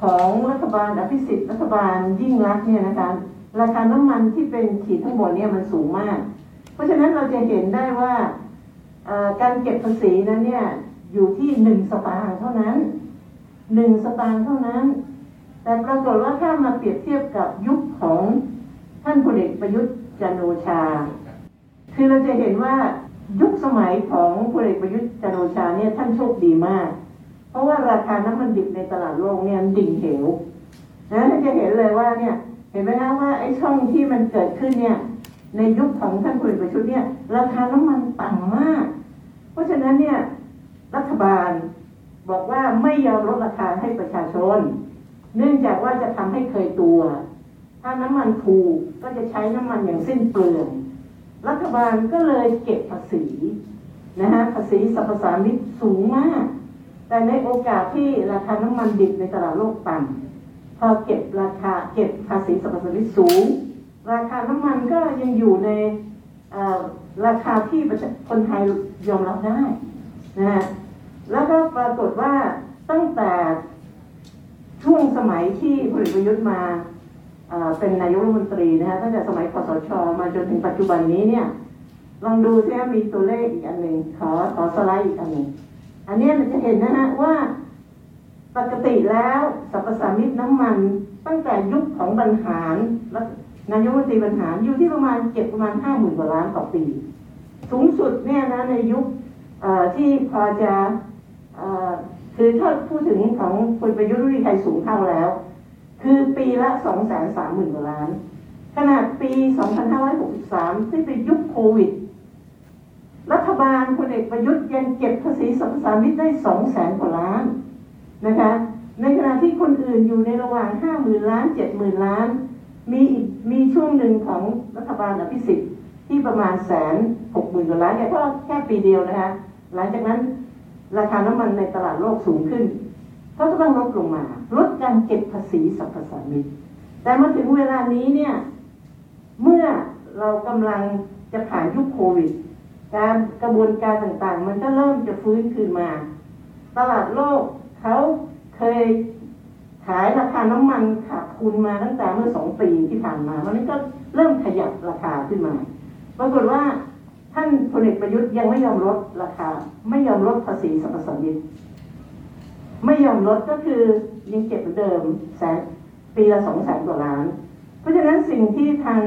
ของรัฐบาลอภิสิทธิ์รัฐบาลยิ่งรักเนี่ยนะคะราคาน้ำมันที่เป็นขีดทั้งหมดเนี่ยมันสูงมาก เพราะฉะนั้นเราจะเห็นได้ว่าการเก็บภาษีนั้นเนี่ยอยู่ที่หนึ่งสตางค์เท่านั้น หนึ่งสตางค์เท่านั้น แต่ปรากฏว่าถ้ามาเปรียบเทียบกับยุคของท่านพลเอกประยุทธ์จันโอชา คือเราจะเห็นว่ายุคสมัยของพลเอกประยุทธ์จันโอชาเนี่ยท่านโชคดีมาก เพราะว่าราคาน้ำมันดิบในตลาดโลกเนี่ยดิ่งเหวนะท่านจะเห็นเลยว่าเนี่ยเห็นไหมคะว่าไอ้ช่องที่มันเกิดขึ้นเนี่ยในยุคของท่านพลเอกประยุทธ์เนี่ยราคาน้ำมันต่ำมาก เพราะฉะนั้นเนี่ยรัฐบาล บอกว่าไม่ยอมลดราคาให้ประชาชน เนื่องจากว่าจะทำให้เคยตัว ถ้าน้ำมันถูกก็จะใช้น้ำมันอย่างสิ้นเปลือง รัฐบาลก็เลยเก็บภาษีนะฮะภาษีสรรพสามิตสูงมาก แต่ในโอกาสที่ราคาน้ำมันดิบในตลาดโลกต่ำพอเก็บราคาเก็บภาษีสรรพสามิตสูง ราคาน้ำมันก็ยังอยู่ในราคาที่คนไทยยอมรับได้นะฮะแล้วก็ปรากฏว่าตั้งแต่ช่วงสมั ยที่พลเอกประยุทธ์มาเป็นนายกรัฐมนตรีนะฮะตั้งแต่สมัยคสชมาจนถึงปัจจุบันนี้เนี่ยลองดูซิมีตัวเลขอีกอันหนึ่งขอขอสไลด์อีกอันหนึ่งอันนี้เราจะเห็นนะฮะว่าปกติแล้วสรรพสามิตน้ำมันตั้งแต่ยุคของบรรหารนายกรัฐมนตรีบรรหารอยู่ที่ประมาณเก็บประมาณห้าหมื่นกว่าล้านต่อปี สูงสุดเนี่ยนะในยุคที่พอจะ คือถ้าพูดถึงของคุณประยุทธ์วิไทยสูงเท่าแล้ว คือปีละสองแสนสามหมื่นกว่าล้าน ขนาดปี 2563 ที่เป็นยุคโควิด รัฐบาลพลเอกประยุทธ์ยังเก็บภาษีสรรพสามิตได้สองแสนกว่าล้านนะคะ ในขณะที่คนอื่นอยู่ในระหว่างห้าหมื่นล้านเจ็ดหมื่นล้าน มีอีกมีช่วงหนึ่งของรัฐบาลอภิสิทธิ์ที่ประมาณแสนหกหมื่นกว่าล้านแค่แค่ปีเดียวนะคะหลังจากนั้น ราคาน้ำมันในตลาดโลกสูงขึ้นเขาก็ต้องลดลงมา ลดการเก็บภาษีสรรพสามิตแต่มาถึงเวลานี้เนี่ยเมื่อเรากำลังจะผ่านยุคโควิด การกระบวนการต่างๆ มันก็เริ่มจะฟื้นคืนมา ตลาดโลกเขาเคยขายราคาน้ำมันขาดทุนมาตั้งแต่เมื่อสองปีที่ผ่านมาวันนี้ก็เริ่มขยับราคาขึ้นมา ปรากฏว่า ท่านพลเอกประยุทธ์ยังไม่ยอมลดราคา ไม่ยอมลดภาษีสรรพสามิตไม่ยอมลดก็คือยังเก็บเหมือนเดิมแสนปีละสองแสนกว่าล้าน เพราะฉะนั้นสิ่งที่ทาง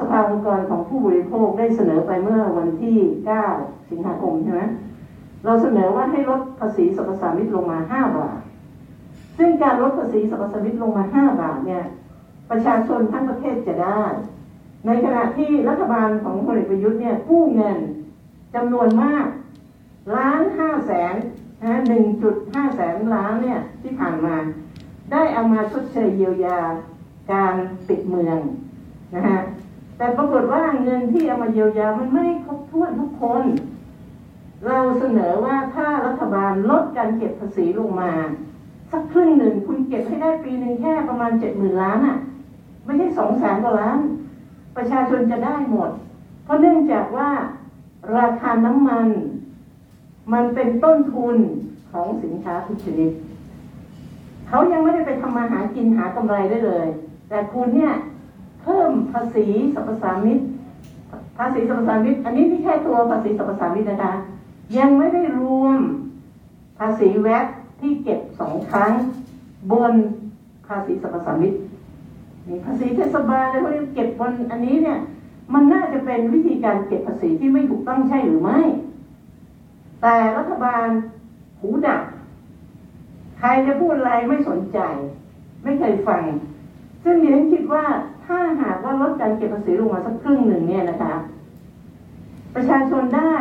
สภาองค์กรของผู้บริโภคได้เสนอไปเมื่อวันที่ 9 สิงหาคมใช่ไหมเราเสนอว่าให้ลดภาษีสรรพสามิตลงมา 5 บาท ซึ่งการลดภาษีสรรพสามิตลงมา 5 บาทเนี่ย ประชาชนทั้งประเทศจะได้ ในขณะที่รัฐบาลของพลเอกประยุทธ์เนี่ยกู้เงินจำนวนมากล้านห้าแสนนะหนึ่งจุดห้าแสนล้านเนี่ยที่ผ่านมา ได้เอามาชดเชยเยียวยาการปิดเมืองนะฮะแต่ปรากฏว่าเงินที่เอามาเยียวยามันไม่ครบถ้วนทุกคน เราเสนอว่าถ้ารัฐบาลลดการเก็บภาษีลงมา สักครึ่งหนึ่งคุณเก็บให้ได้ปีหนึ่งแค่ประมาณเจ็ดหมื่นล้านอะ่ะ ไม่ใช่สองแสนกว่าล้าน ประชาชนจะได้หมด เพราะเนื่องจากว่าราคาน้ำมัน มันเป็นต้นทุนของสินค้าทุกชนิดเขายังไม่ได้ไปทำมาหากินหากำไรได้เลย แต่คุณเนี่ยเพิ่มภาษีสรรพสามิตภาษีสรรพสามิตอันนี้ไม่ใช่ตัวภาษีสรรพสามิตนะคะ ยังไม่ได้รวมภาษีแวดที่เก็บสองครั้งบนภาษีสรรพสามิต ภาษีเทศบาลอะไรพวกนี้เก็บบนอันนี้เนี่ย มันน่าจะเป็นวิธีการเก็บภาษีที่ไม่ถูกต้องใช่หรือไม่ แต่รัฐบาลหูดับใครจะพูดอะไรไม่สนใจ ไม่เคยฟัง ซึ่งดิฉันคิดว่าถ้าหากว่าลดการเก็บภาษีลงมาสักครึ่งหนึ่งเนี่ยนะคะ ประชาชนได้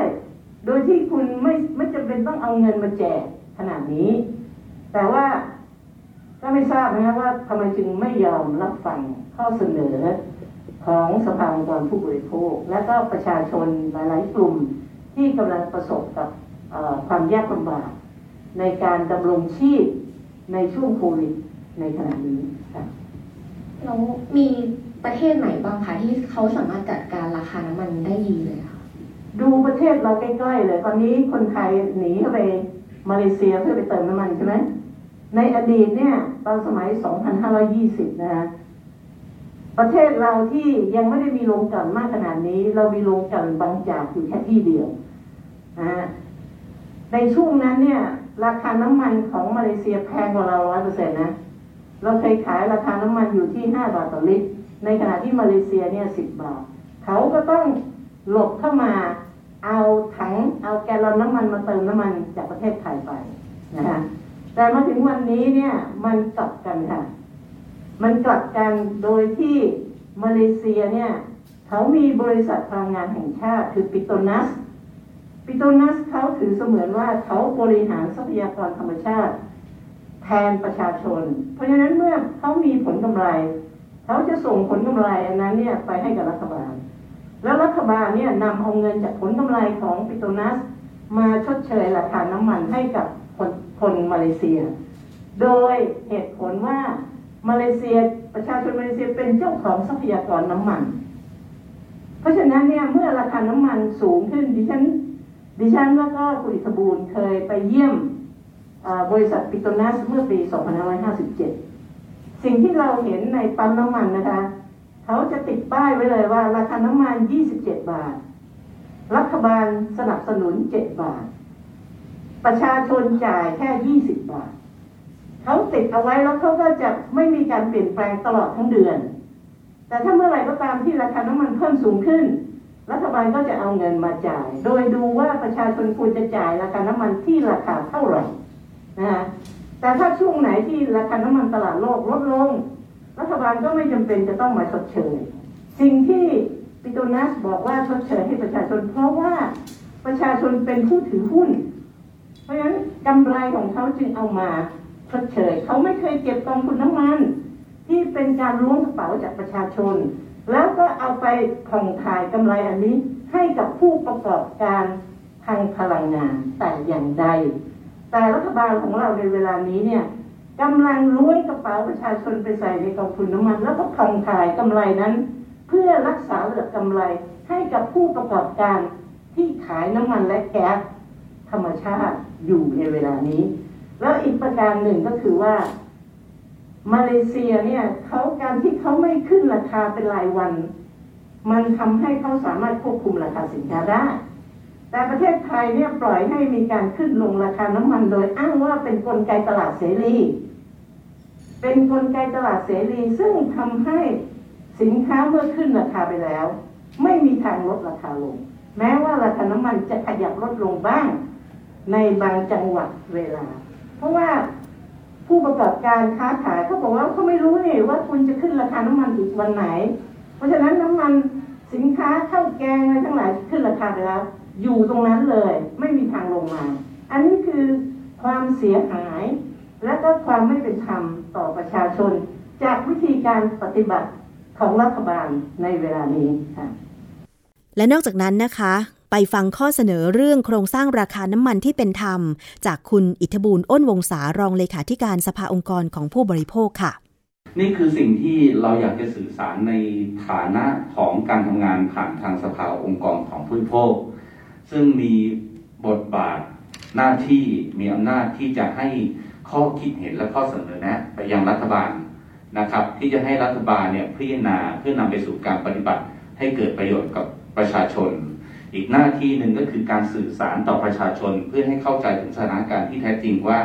โดยที่คุณไม่ไม่จำเป็นต้องเอาเงินมาแจกขนาดนี้ แต่ว่า ก็ไม่ทราบนะว่าทำไมจึงไม่ยอมรับฟังข้อเสนอของสภาองค์กรผู้บริโภค และก็ประชาชนหลาย ๆ กลุ่มที่กำลังประสบกับความยากลำบากในการดำรงชีพในช่วงโควิดในขณะนี้ค่ะแล้วมีประเทศไหนบ้างคะที่เขาสามารถจัดการราคาน้ำมันได้ดีเลยคะดูประเทศเราใกล้ๆเลย ตอนนี้คนไทยหนีเข้าไปมาเลเซียเพื่อไปเติมน้ำมันใช่ไหมในอดีตเนี่ย ตอนสมัย 2520 นะฮะประเทศเราที่ยังไม่ได้มีโรงกลั่นมากขนาดนี้ เรามีโรงกลั่นบางจากอยู่แค่ที่เดียวนะฮะในช่วงนั้นเนี่ย ราคาน้ำมันของมาเลเซียแพงกว่าเราร้อยเปอร์เซ็นต์นะ เราเคยขายราคาน้ำมันอยู่ที่ห้าบาทต่อลิตร ในขณะที่มาเลเซียเนี่ยสิบบาท เขาก็ต้องหลบเข้ามาเอาถังเอาแกลลอนน้ำมันมาเติมน้ำมันจากประเทศไทยไปนะคะ แต่มาถึงวันนี้เนี่ย มันกลับกันค่ะ มันกลับกันโดยที่มาเลเซียเนี่ย เขามีบริษัทพลังงานแห่งชาติ คือปิโตนัส ปิโตนัสเขาถือเสมือนว่าเขาบริหารทรัพยากรธรรมชาติ แทนประชาชน เพราะฉะนั้นเมื่อเขามีผลกำไร เขาจะส่งผลกำไรอันนั้นเนี่ยไปให้กับรัฐบาล แล้วรัฐบาลเนี่ยนำเอาเงินจากผลกำไรของปิโตนัส มาชดเชยราคาน้ำมันให้กับคน คนมาเลเซีย โดยเหตุผลว่ามาเลเซียประชาชนมาเลเซียเป็นเจ้าของทรัพยากรน้ำมัน เพราะฉะนั้นเนี่ยเมื่อราคาน้ำมันสูงขึ้นดิฉันดิฉันแล้วก็คุณอิทบูลเคยไปเยี่ยมบริษัทปิโตนัสเมื่อปี 2557 สิ่งที่เราเห็นในปั๊มน้ำมันนะคะ เขาจะติดป้ายไว้เลยว่า ราคาน้ำมัน 27 บาท รัฐบาลสนับสนุน 7 บาท ประชาชนจ่ายแค่ยี่สิบบาทเขาติดเอาไว้แล้วเขาก็จะไม่มีการเปลี่ยนแปลงตลอดทั้งเดือน แต่ถ้าเมื่อไหร่ก็ตามที่ราคาน้ำมันเพิ่มสูงขึ้น รัฐบาลก็จะเอาเงินมาจ่าย โดยดูว่าประชาชนควรจะจ่ายราคาน้ำมันที่ราคาเท่าไหร่นะฮะแต่ถ้าช่วงไหนที่ราคาน้ำมันตลาดโลกลดลง รัฐบาลก็ไม่จำเป็นจะต้องมาชดเชยสิ่งที่ปิโตนัสบอกว่าชดเชยให้ประชาชน เพราะว่าประชาชนเป็นผู้ถือหุ้น เพราะฉะนั้นกำไรของเขาจึงเอามาชดเชยเขาไม่เคยเก็บกองทุนน้ำมัน ที่เป็นการล้วงกระเป๋าจากประชาชน แล้วก็เอาไปผ่องถ่ายกำไรอันนี้ให้กับผู้ประกอบการทางพลังงานแต่อย่างใด แต่รัฐบาลของเราในเวลานี้เนี่ยกำลังล้วงกระเป๋าประชาชนไปใส่ในกองทุนน้ำมัน แล้วก็ผ่องถ่ายกำไรนั้น เพื่อรักษาระดับกำไรให้กับผู้ประกอบการที่ขายน้ำมันและแก๊ส ธรรมชาติอยู่ในเวลานี้ แล้วอีกประการหนึ่งก็คือว่า มาเลเซียเนี่ยเขาการที่เขาไม่ขึ้นราคาเป็นรายวัน มันทำให้เขาสามารถควบคุมราคาสินค้าได้ แต่ประเทศไทยเนี่ยปล่อยให้มีการขึ้นลงราคาน้ำมัน โดยอ้างว่าเป็นนกลไกตลาดเสรี เป็นนกลไกตลาดเสรี ซึ่งทำให้สินค้าเมื่อขึ้นราคาไปแล้ว ไม่มีทางลดราคาลง แม้ว่าราคาน้ำมันจะขยับลดลงบ้าง ในบางจังหวัดเวลา เพราะว่าผู้ประกอบการค้าขายเขาบอกว่าเขาไม่รู้นี่ว่าคุณจะขึ้นราคาน้ำมันอีกวันไหน เพราะฉะนั้นน้ำมันสินค้าข้าวแกงอะไรทั้งหลายขึ้นราคาไปแล้ว อยู่ตรงนั้นเลย ไม่มีทางลงมา อันนี้คือความเสียหาย และก็ความไม่เป็นธรรมต่อประชาชน จากวิธีการปฏิบัติของรัฐบาลในเวลานี้ค่ะและนอกจากนั้นนะคะ ไปฟังข้อเสนอเรื่องโครงสร้างราคาน้ำมันที่เป็นธรรม จากคุณอิทธบูลอ้นวงศารองเลขาธิการสภาองค์กรของผู้บริโภคค่ะ นี่คือสิ่งที่เราอยากจะสื่อสารในฐานะของการทำงานผ่านทางสภาองค์กรของผู้บริโภค ซึ่งมีบทบาทหน้าที่มีอำนาจที่จะให้ข้อคิดเห็นและข้อเสนอแนะไปยังรัฐบาลนะครับ ที่จะให้รัฐบาลเนี่ยพิจารณาเพื่อนำไปสู่การปฏิบัติให้เกิดประโยชน์กับประชาชน อีกหน้าที่หนึ่งก็คือการสื่อสารต่อประชาชนเพื่อให้เข้าใจถึงสถานการณ์ที่แท้จริงว่า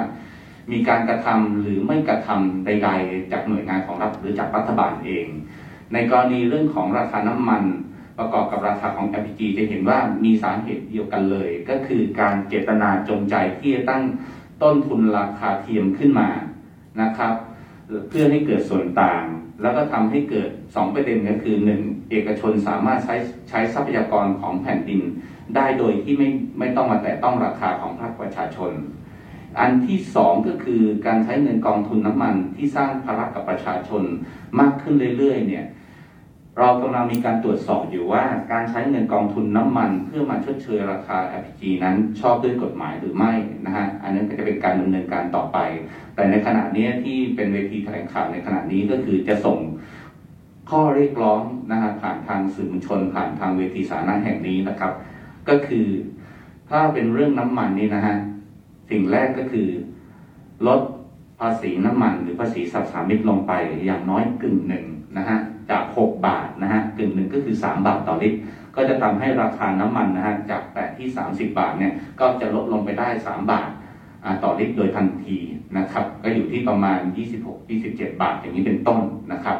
มีการกระทำหรือไม่กระทำใด ๆ จากหน่วยงานของรัฐหรือจากรัฐบาลเอง ในกรณีเรื่องของราคาน้ำมันปประกอบกับราคาของ LPG จะเห็นว่ามีสาเหตุเดียวกันเลย ก็คือการเจตนาจงใจที่จะตั้งต้นทุนราคาเทียมขึ้นมานะครับ เพื่อให้เกิดส่วนต่าง แล้วก็ทำให้เกิด 2 ประเด็นก็คือ 1. เอกชนสามารถใช้ใช้ทรัพยากรของแผ่นดิน ได้โดยที่ไม่ไม่ต้องมาแต่ต้องราคาของภาคประชาชน อันที่สองก็คือการใช้เงินกองทุนน้ำมันที่สร้างภาระกับประชาชนมากขึ้นเรื่อยๆเนี่ย เรากำลังมีการตรวจสอบอยู่ว่าการใช้เงินกองทุนน้ำมันเพื่อมาชดเชยราคา LPG นั้นชอบด้วยกฎหมายหรือไม่นะฮะอันนั้นก็จะเป็นการดำเนินการต่อไป แต่ในขณะนี้ที่เป็นเวทีแถลงข่าวในขณะนี้ก็คือจะส่งข้อเรียกร้องนะฮะผ่านทางสื่อมวลชน ผ่านทางเวทีสาธารณะแห่งนี้นะครับ ก็คือถ้าเป็นเรื่องน้ำมันนี่นะฮะสิ่งแรกก็คือลดภาษีน้ำมัน หรือภาษีสับสามิตลงไปอย่างน้อยกึ่งหนึ่งนะฮะ จาก 6 บาทนะฮะกึ่งหนึ่งก็คือ 3 บาทต่อลิตร ก็จะทำให้ราคาน้ำมันนะฮะจากแตะที่ 30 บาทเนี่ยก็จะลดลงไปได้ 3 บาทต่อลิตรโดยทันทีนะครับ ก็อยู่ที่ประมาณ 26-27 บาทอย่างนี้เป็นต้นนะครับ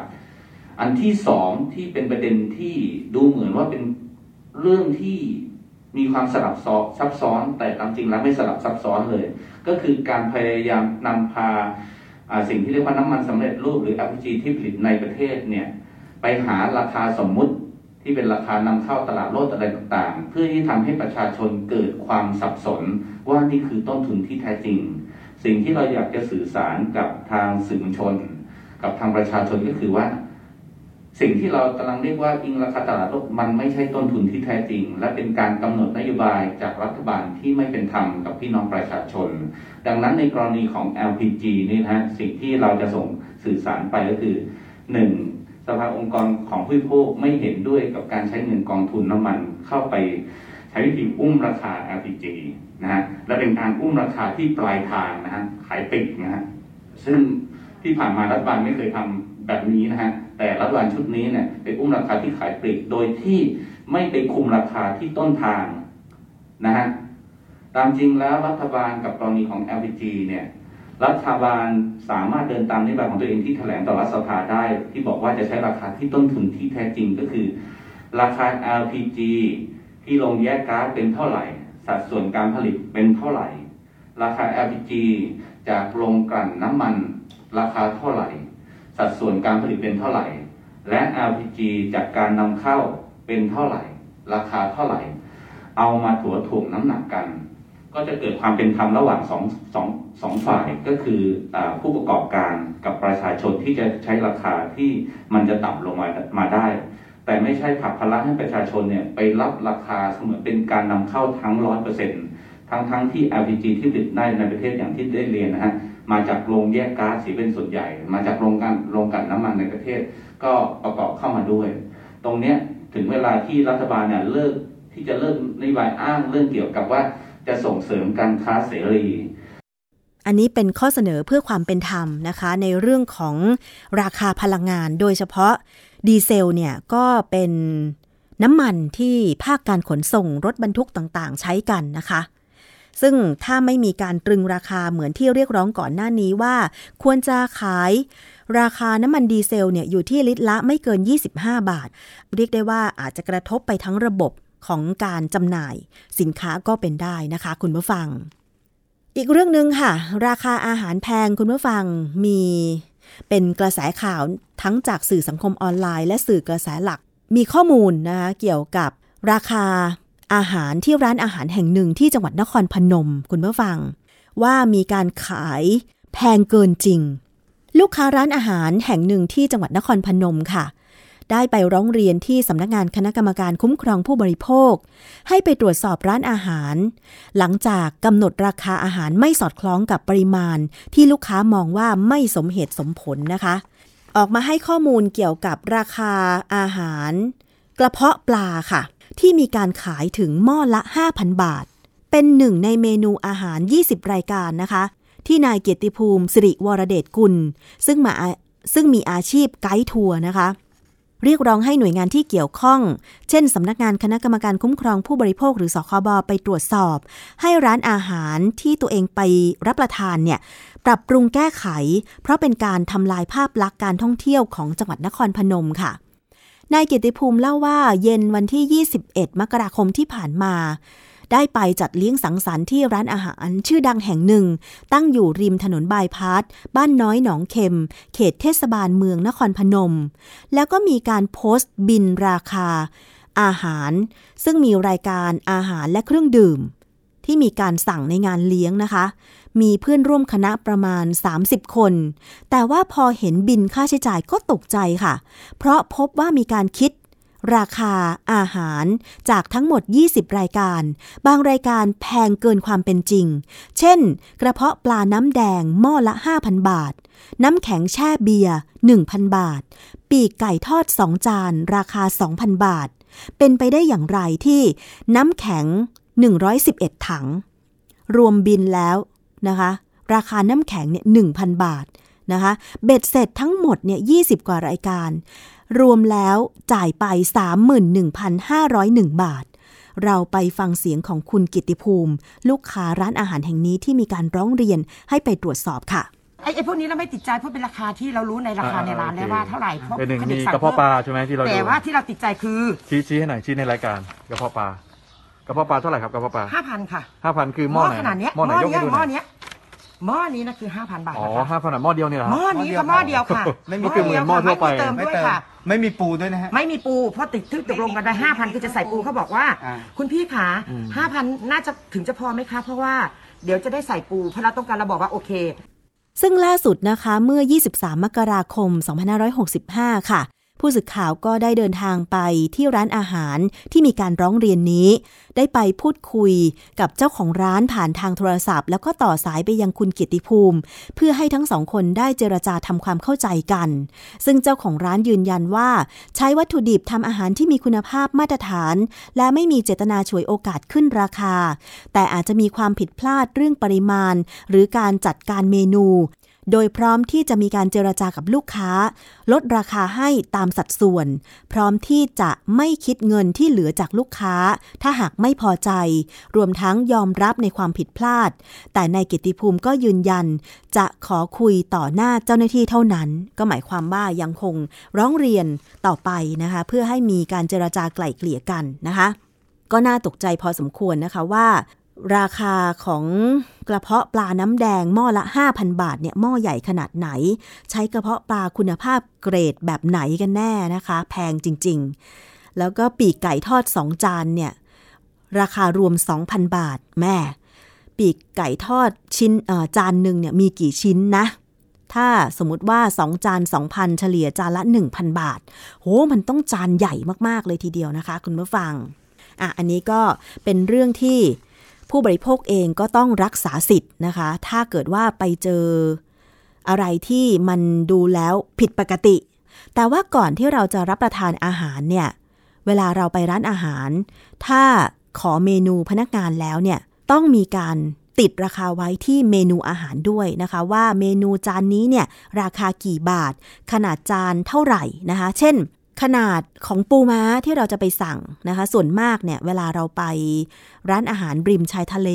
อันที่สองที่เป็นประเด็นที่ดูเหมือนว่าเป็นเรื่องที่มีความสลับซับซ้อน แต่ตามจริงแล้วไม่สลับซับซ้อนเลย ก็คือการพยายามนำพาสิ่งที่เรียกว่าน้ำมันสำเร็จรูปหรือ LPG ที่ผลิตในประเทศเนี่ย ไปหาราคาสมมุติที่เป็นราคานำเข้าตลาดโลกอะไรต่างๆ เพื่อที่ทำให้ประชาชนเกิดความสับสนว่านี่คือต้นทุนที่แท้จริง สิ่งที่เราอยากจะสื่อสารกับทางสื่อมวลชน กับทางประชาชนก็คือว่า สิ่งที่เรากำลังเรียกว่าอิงราคาตลาดโลกมันไม่ใช่ต้นทุนที่แท้จริง และเป็นการกำหนดนโยบายจากรัฐบาลที่ไม่เป็นธรรมกับพี่น้องประชาชน ดังนั้นในกรณีของ LPG นี่นะฮะสิ่งที่เราจะส่งสื่อสารไปก็คือหนึ่ง สภาองค์กรของผู้บริโภคไม่เห็นด้วยกับการใช้เงินกองทุนน้ำมันเข้าไปใช้วิธีอุ้มราคา LPG นะฮะและเป็นการอุ้มราคาที่ปลายทางนะฮะขายปิดนะฮะซึ่งที่ผ่านมารัฐบาลไม่เคยทำแบบนี้นะฮะแต่รัฐบาลชุดนี้เนี่ยไปอุ้มราคาที่ขายปลีกโดยที่ไม่ไปคุมราคาที่ต้นทางนะฮะตามจริงแล้วรัฐบาลกับกรณีของ LPG เนี่ย รัฐบาลสามารถเดินตามนโยบายของตัวเองที่แถลงต่อรัฐสภาได้ ที่บอกว่าจะใช้ราคาที่ต้นทุนที่แท้จริงก็คือ ราคา LPG ที่ลงแยกก๊าซเป็นเท่าไหร่ สัดส่วนการผลิตเป็นเท่าไหร่ ราคา LPG จากโรงกลั่นน้ำมัน ราคาเท่าไหร่ สัดส่วนการผลิตเป็นเท่าไหร่ และ LPG จากการนำเข้าเป็นเท่าไหร่ ราคาเท่าไหร่ เอามาถัวถ่วงน้ำหนักกัน ก็จะเกิดความเป็นธรรมระหว่างสองสองสองฝ่ายก็คืออผู้ประกอบการกับประชาชนที่จะใช้ราคาที่มันจะต่ำลงมามาได้ แต่ไม่ใช่ผักภาระให้ประชาชนเนี่ยไปรับราคาเสมือนเป็นการนำเข้าทั้งร้อยเปอร์เซ็นต์ทั้งทั้งที่ LPG ที่ผลิตได้ในประเทศอย่างที่ได้เรียนนะฮะมาจากโรงแยกก๊าซสีเป็นส่วนใหญ่ มาจากโรงการโรงกันน้ำมันในประเทศ ก็ประกอบเข้ามาด้วย ตรงเนี้ยถึงเวลาที่รัฐบาลเนี่ยเลิกที่จะเลิกนโยบายอ้างเรื่องเกี่ยวกับว่า จะส่งเสริมการค้าเสรีอันนี้เป็นข้อเสนอเพื่อความเป็นธรรมนะคะ ในเรื่องของราคาพลังงาน โดยเฉพาะดีเซลเนี่ยก็เป็นน้ำมันที่ภาคการขนส่งรถบรรทุกต่างๆ ใช้กันนะคะ ซึ่งถ้าไม่มีการตรึงราคาเหมือนที่เรียกร้องก่อนหน้านี้ว่า ควรจะขายราคาน้ำมันดีเซลเนี่ยอยู่ที่ลิตรละไม่เกิน 25 บาท เรียกได้ว่าอาจจะกระทบไปทั้งระบบ ของการจำหน่ายสินค้าก็เป็นได้นะคะ คุณผู้ฟัง อีกเรื่องหนึ่งค่ะ ราคาอาหารแพงคุณผู้ฟังมีเป็นกระแสข่าวทั้งจากสื่อสังคมออนไลน์ และสื่อกระแสหลัก มีข้อมูลนะคะเกี่ยวกับราคาอาหารที่ร้านอาหารแห่งหนึ่งที่จังหวัดนครพนม คุณผู้ฟัง ว่ามีการขายแพงเกินจริง ลูกค้าร้านอาหารแห่งหนึ่งที่จังหวัดนครพนมค่ะ ได้ไปร้องเรียนที่สำนักงานคณะกรรมการคุ้มครองผู้บริโภค ให้ไปตรวจสอบร้านอาหาร หลังจากกำหนดราคาอาหารไม่สอดคล้องกับปริมาณ ที่ลูกค้ามองว่าไม่สมเหตุสมผลนะคะ ออกมาให้ข้อมูลเกี่ยวกับราคาอาหาร กระเพาะปลาค่ะ ที่มีการขายถึงหม้อละ 5,000 บาท เป็นหนึ่งในเมนูอาหาร 20 รายการนะคะ ที่นายเกียรติภูมิสิริวรเดชกุล ซึ่งมาซึ่งมีอาชีพไกด์ทัวร์นะคะ เรียกร้องให้หน่วยงานที่เกี่ยวข้อง เช่นสำนักงานคณะกรรมการคุ้มครองผู้บริโภคหรือสคบไปตรวจสอบ ให้ร้านอาหารที่ตัวเองไปรับประทานเนี่ยปรับปรุงแก้ไข เพราะเป็นการทำลายภาพลักษณ์การท่องเที่ยวของจังหวัดนครพนมค่ะนายเกียรติภูมิเล่าว่าเย็นวันที่ 21 มกราคมที่ผ่านมา ได้ไปจัดเลี้ยงสังสรรค์ที่ร้านอาหารชื่อดังแห่งหนึ่ง ตั้งอยู่ริมถนนบายพาสบ้านน้อยหนองเข็ม เขตเทศบาลเมืองนครพนม แล้วก็มีการโพสต์บินราคา อาหาร ซึ่งมีรายการอาหารและเครื่องดื่ม ที่มีการสั่งในงานเลี้ยงนะคะ มีเพื่อนร่วมคณะประมาณ 30 คน แต่ว่าพอเห็นบินค่าใช้จ่ายก็ตกใจค่ะ เพราะพบว่ามีการคิด ราคาอาหารจากทั้งหมด 20 รายการ บางรายการแพงเกินความเป็นจริง เช่น กระเพาะปลาน้ำแดงหม้อละ 5,000 บาท น้ำแข็งแช่เบียร์ 1,000 บาท ปีกไก่ทอด 2 จาน ราคา 2,000 บาท เป็นไปได้อย่างไรที่น้ำแข็ง 111 ถัง รวมบินแล้วนะคะ ราคาน้ำแข็งเนี่ย1,000 บาทนะคะ เบ็ดเสร็จทั้งหมดเนี่ย20 กว่ารายการ รวมแล้วจ่ายไป 31,501 บาท เราไปฟังเสียงของคุณกิติภูมิ ลูกค้าร้านอาหารแห่งนี้ที่มีการร้องเรียนให้ไปตรวจสอบค่ะไอ้ไอ้พวกนี้เราไม่ติดใจเพราะเป็นราคาที่เรารู้ในราคาในร้านแล้วว่าเท่าไหร่เพราะเป็นหนึ่งขมีสั่กระเพาะปลาใช่ไหมที่เราแต่ดูว่าที่เราติดใจคือชี้ชี้ให้หน่อยชี้ในรายการกระเพาะปลากระเพาะปลาเท่าไหร่ครับกระเพาะปลาห้าพันค่ะห้าพันคือหม้อไหนขนาดเนี้ยหม้อไหนยกเนี้ให้ยดูหหม้น่ออยเนี้ยหม้อนี้นะคือห้าพันบาทอ๋อนะคะห้าพันหม้อเดียวนี่เหรอหม้อนี้ก็หม้อเดียวค่ะไม่มีคือเหมือนหม้อทั่วไปไม่มีเติมด้วยค่ะ ไม่ มีปูด้วยนะฮะ ไม่มีปูเพราะติดทึกตกลงกันไปห้าพันคือจะใส่ปูเขาบอกว่า อ่า คุณพี่ขาอืมห้าพันน่าจะถึงจะพอไหมคะ เพราะว่าเดี๋ยวจะได้ใส่ปูเพราะเราต้องการเราบอกว่าโอเค ซึ่งล่าสุดนะคะเมื่อ 23 มกราคม 2565 ค่ะ ผู้สื่อข่าวก็ได้เดินทางไปที่ร้านอาหารที่มีการร้องเรียนนี้ ได้ไปพูดคุยกับเจ้าของร้านผ่านทางโทรศัพท์ แล้วก็ต่อสายไปยังคุณเกียรติภูมิ เพื่อให้ทั้งสองคนได้เจรจาทำความเข้าใจกัน ซึ่งเจ้าของร้านยืนยันว่า ใช้วัตถุดิบทำอาหารที่มีคุณภาพมาตรฐาน และไม่มีเจตนาฉวยโอกาสขึ้นราคา แต่อาจจะมีความผิดพลาดเรื่องปริมาณ หรือการจัดการเมนู โดยพร้อมที่จะมีการเจรจากับลูกค้า ลดราคาให้ตามสัดส่วน พร้อมที่จะไม่คิดเงินที่เหลือจากลูกค้า ถ้าหากไม่พอใจ รวมทั้งยอมรับในความผิดพลาด แต่นายกิติภูมิก็ยืนยัน จะขอคุยต่อหน้าเจ้าหน้าที่เท่านั้น ก็หมายความว่ายังคงร้องเรียนต่อไปนะคะ เพื่อให้มีการเจรจาไกล่เกลี่ยกันนะคะ ก็น่าตกใจพอสมควรนะคะว่า ราคาของกระเพาะปลาน้ำแดงหม้อละ 5,000 บาทเนี่ยหม้อใหญ่ขนาดไหน ใช้กระเพาะปลาคุณภาพเกรดแบบไหนกันแน่นะคะ แพงจริง ๆ แล้วก็ปีกไก่ทอด 2 จานเนี่ยราคารวม 2,000 บาทแม่ ปีกไก่ทอดชิ้นจานหนึ่งเนี่ยมีกี่ชิ้นนะ ถ้าสมมติว่า 2 จาน 2,000 เฉลี่ยจานละ 1,000 บาท โหมันต้องจานใหญ่มากๆเลยทีเดียวนะคะ คุณผู้ฟังอะอันนี้ก็เป็นเรื่องที่ ผู้บริโภคเองก็ต้องรักษาสิทธิ์นะคะ ถ้าเกิดว่าไปเจออะไรที่มันดูแล้วผิดปกติ แต่ว่าก่อนที่เราจะรับประทานอาหารเนี่ย เวลาเราไปร้านอาหาร ถ้าขอเมนูพนักงานแล้วเนี่ย ต้องมีการติดราคาไว้ที่เมนูอาหารด้วยนะคะ ว่าเมนูจานนี้เนี่ยราคากี่บาท ขนาดจานเท่าไหร่นะคะ เช่น ขนาดของปูม้าที่เราจะไปสั่งนะคะ ส่วนมากเนี่ยเวลาเราไปร้านอาหารริมชายทะเล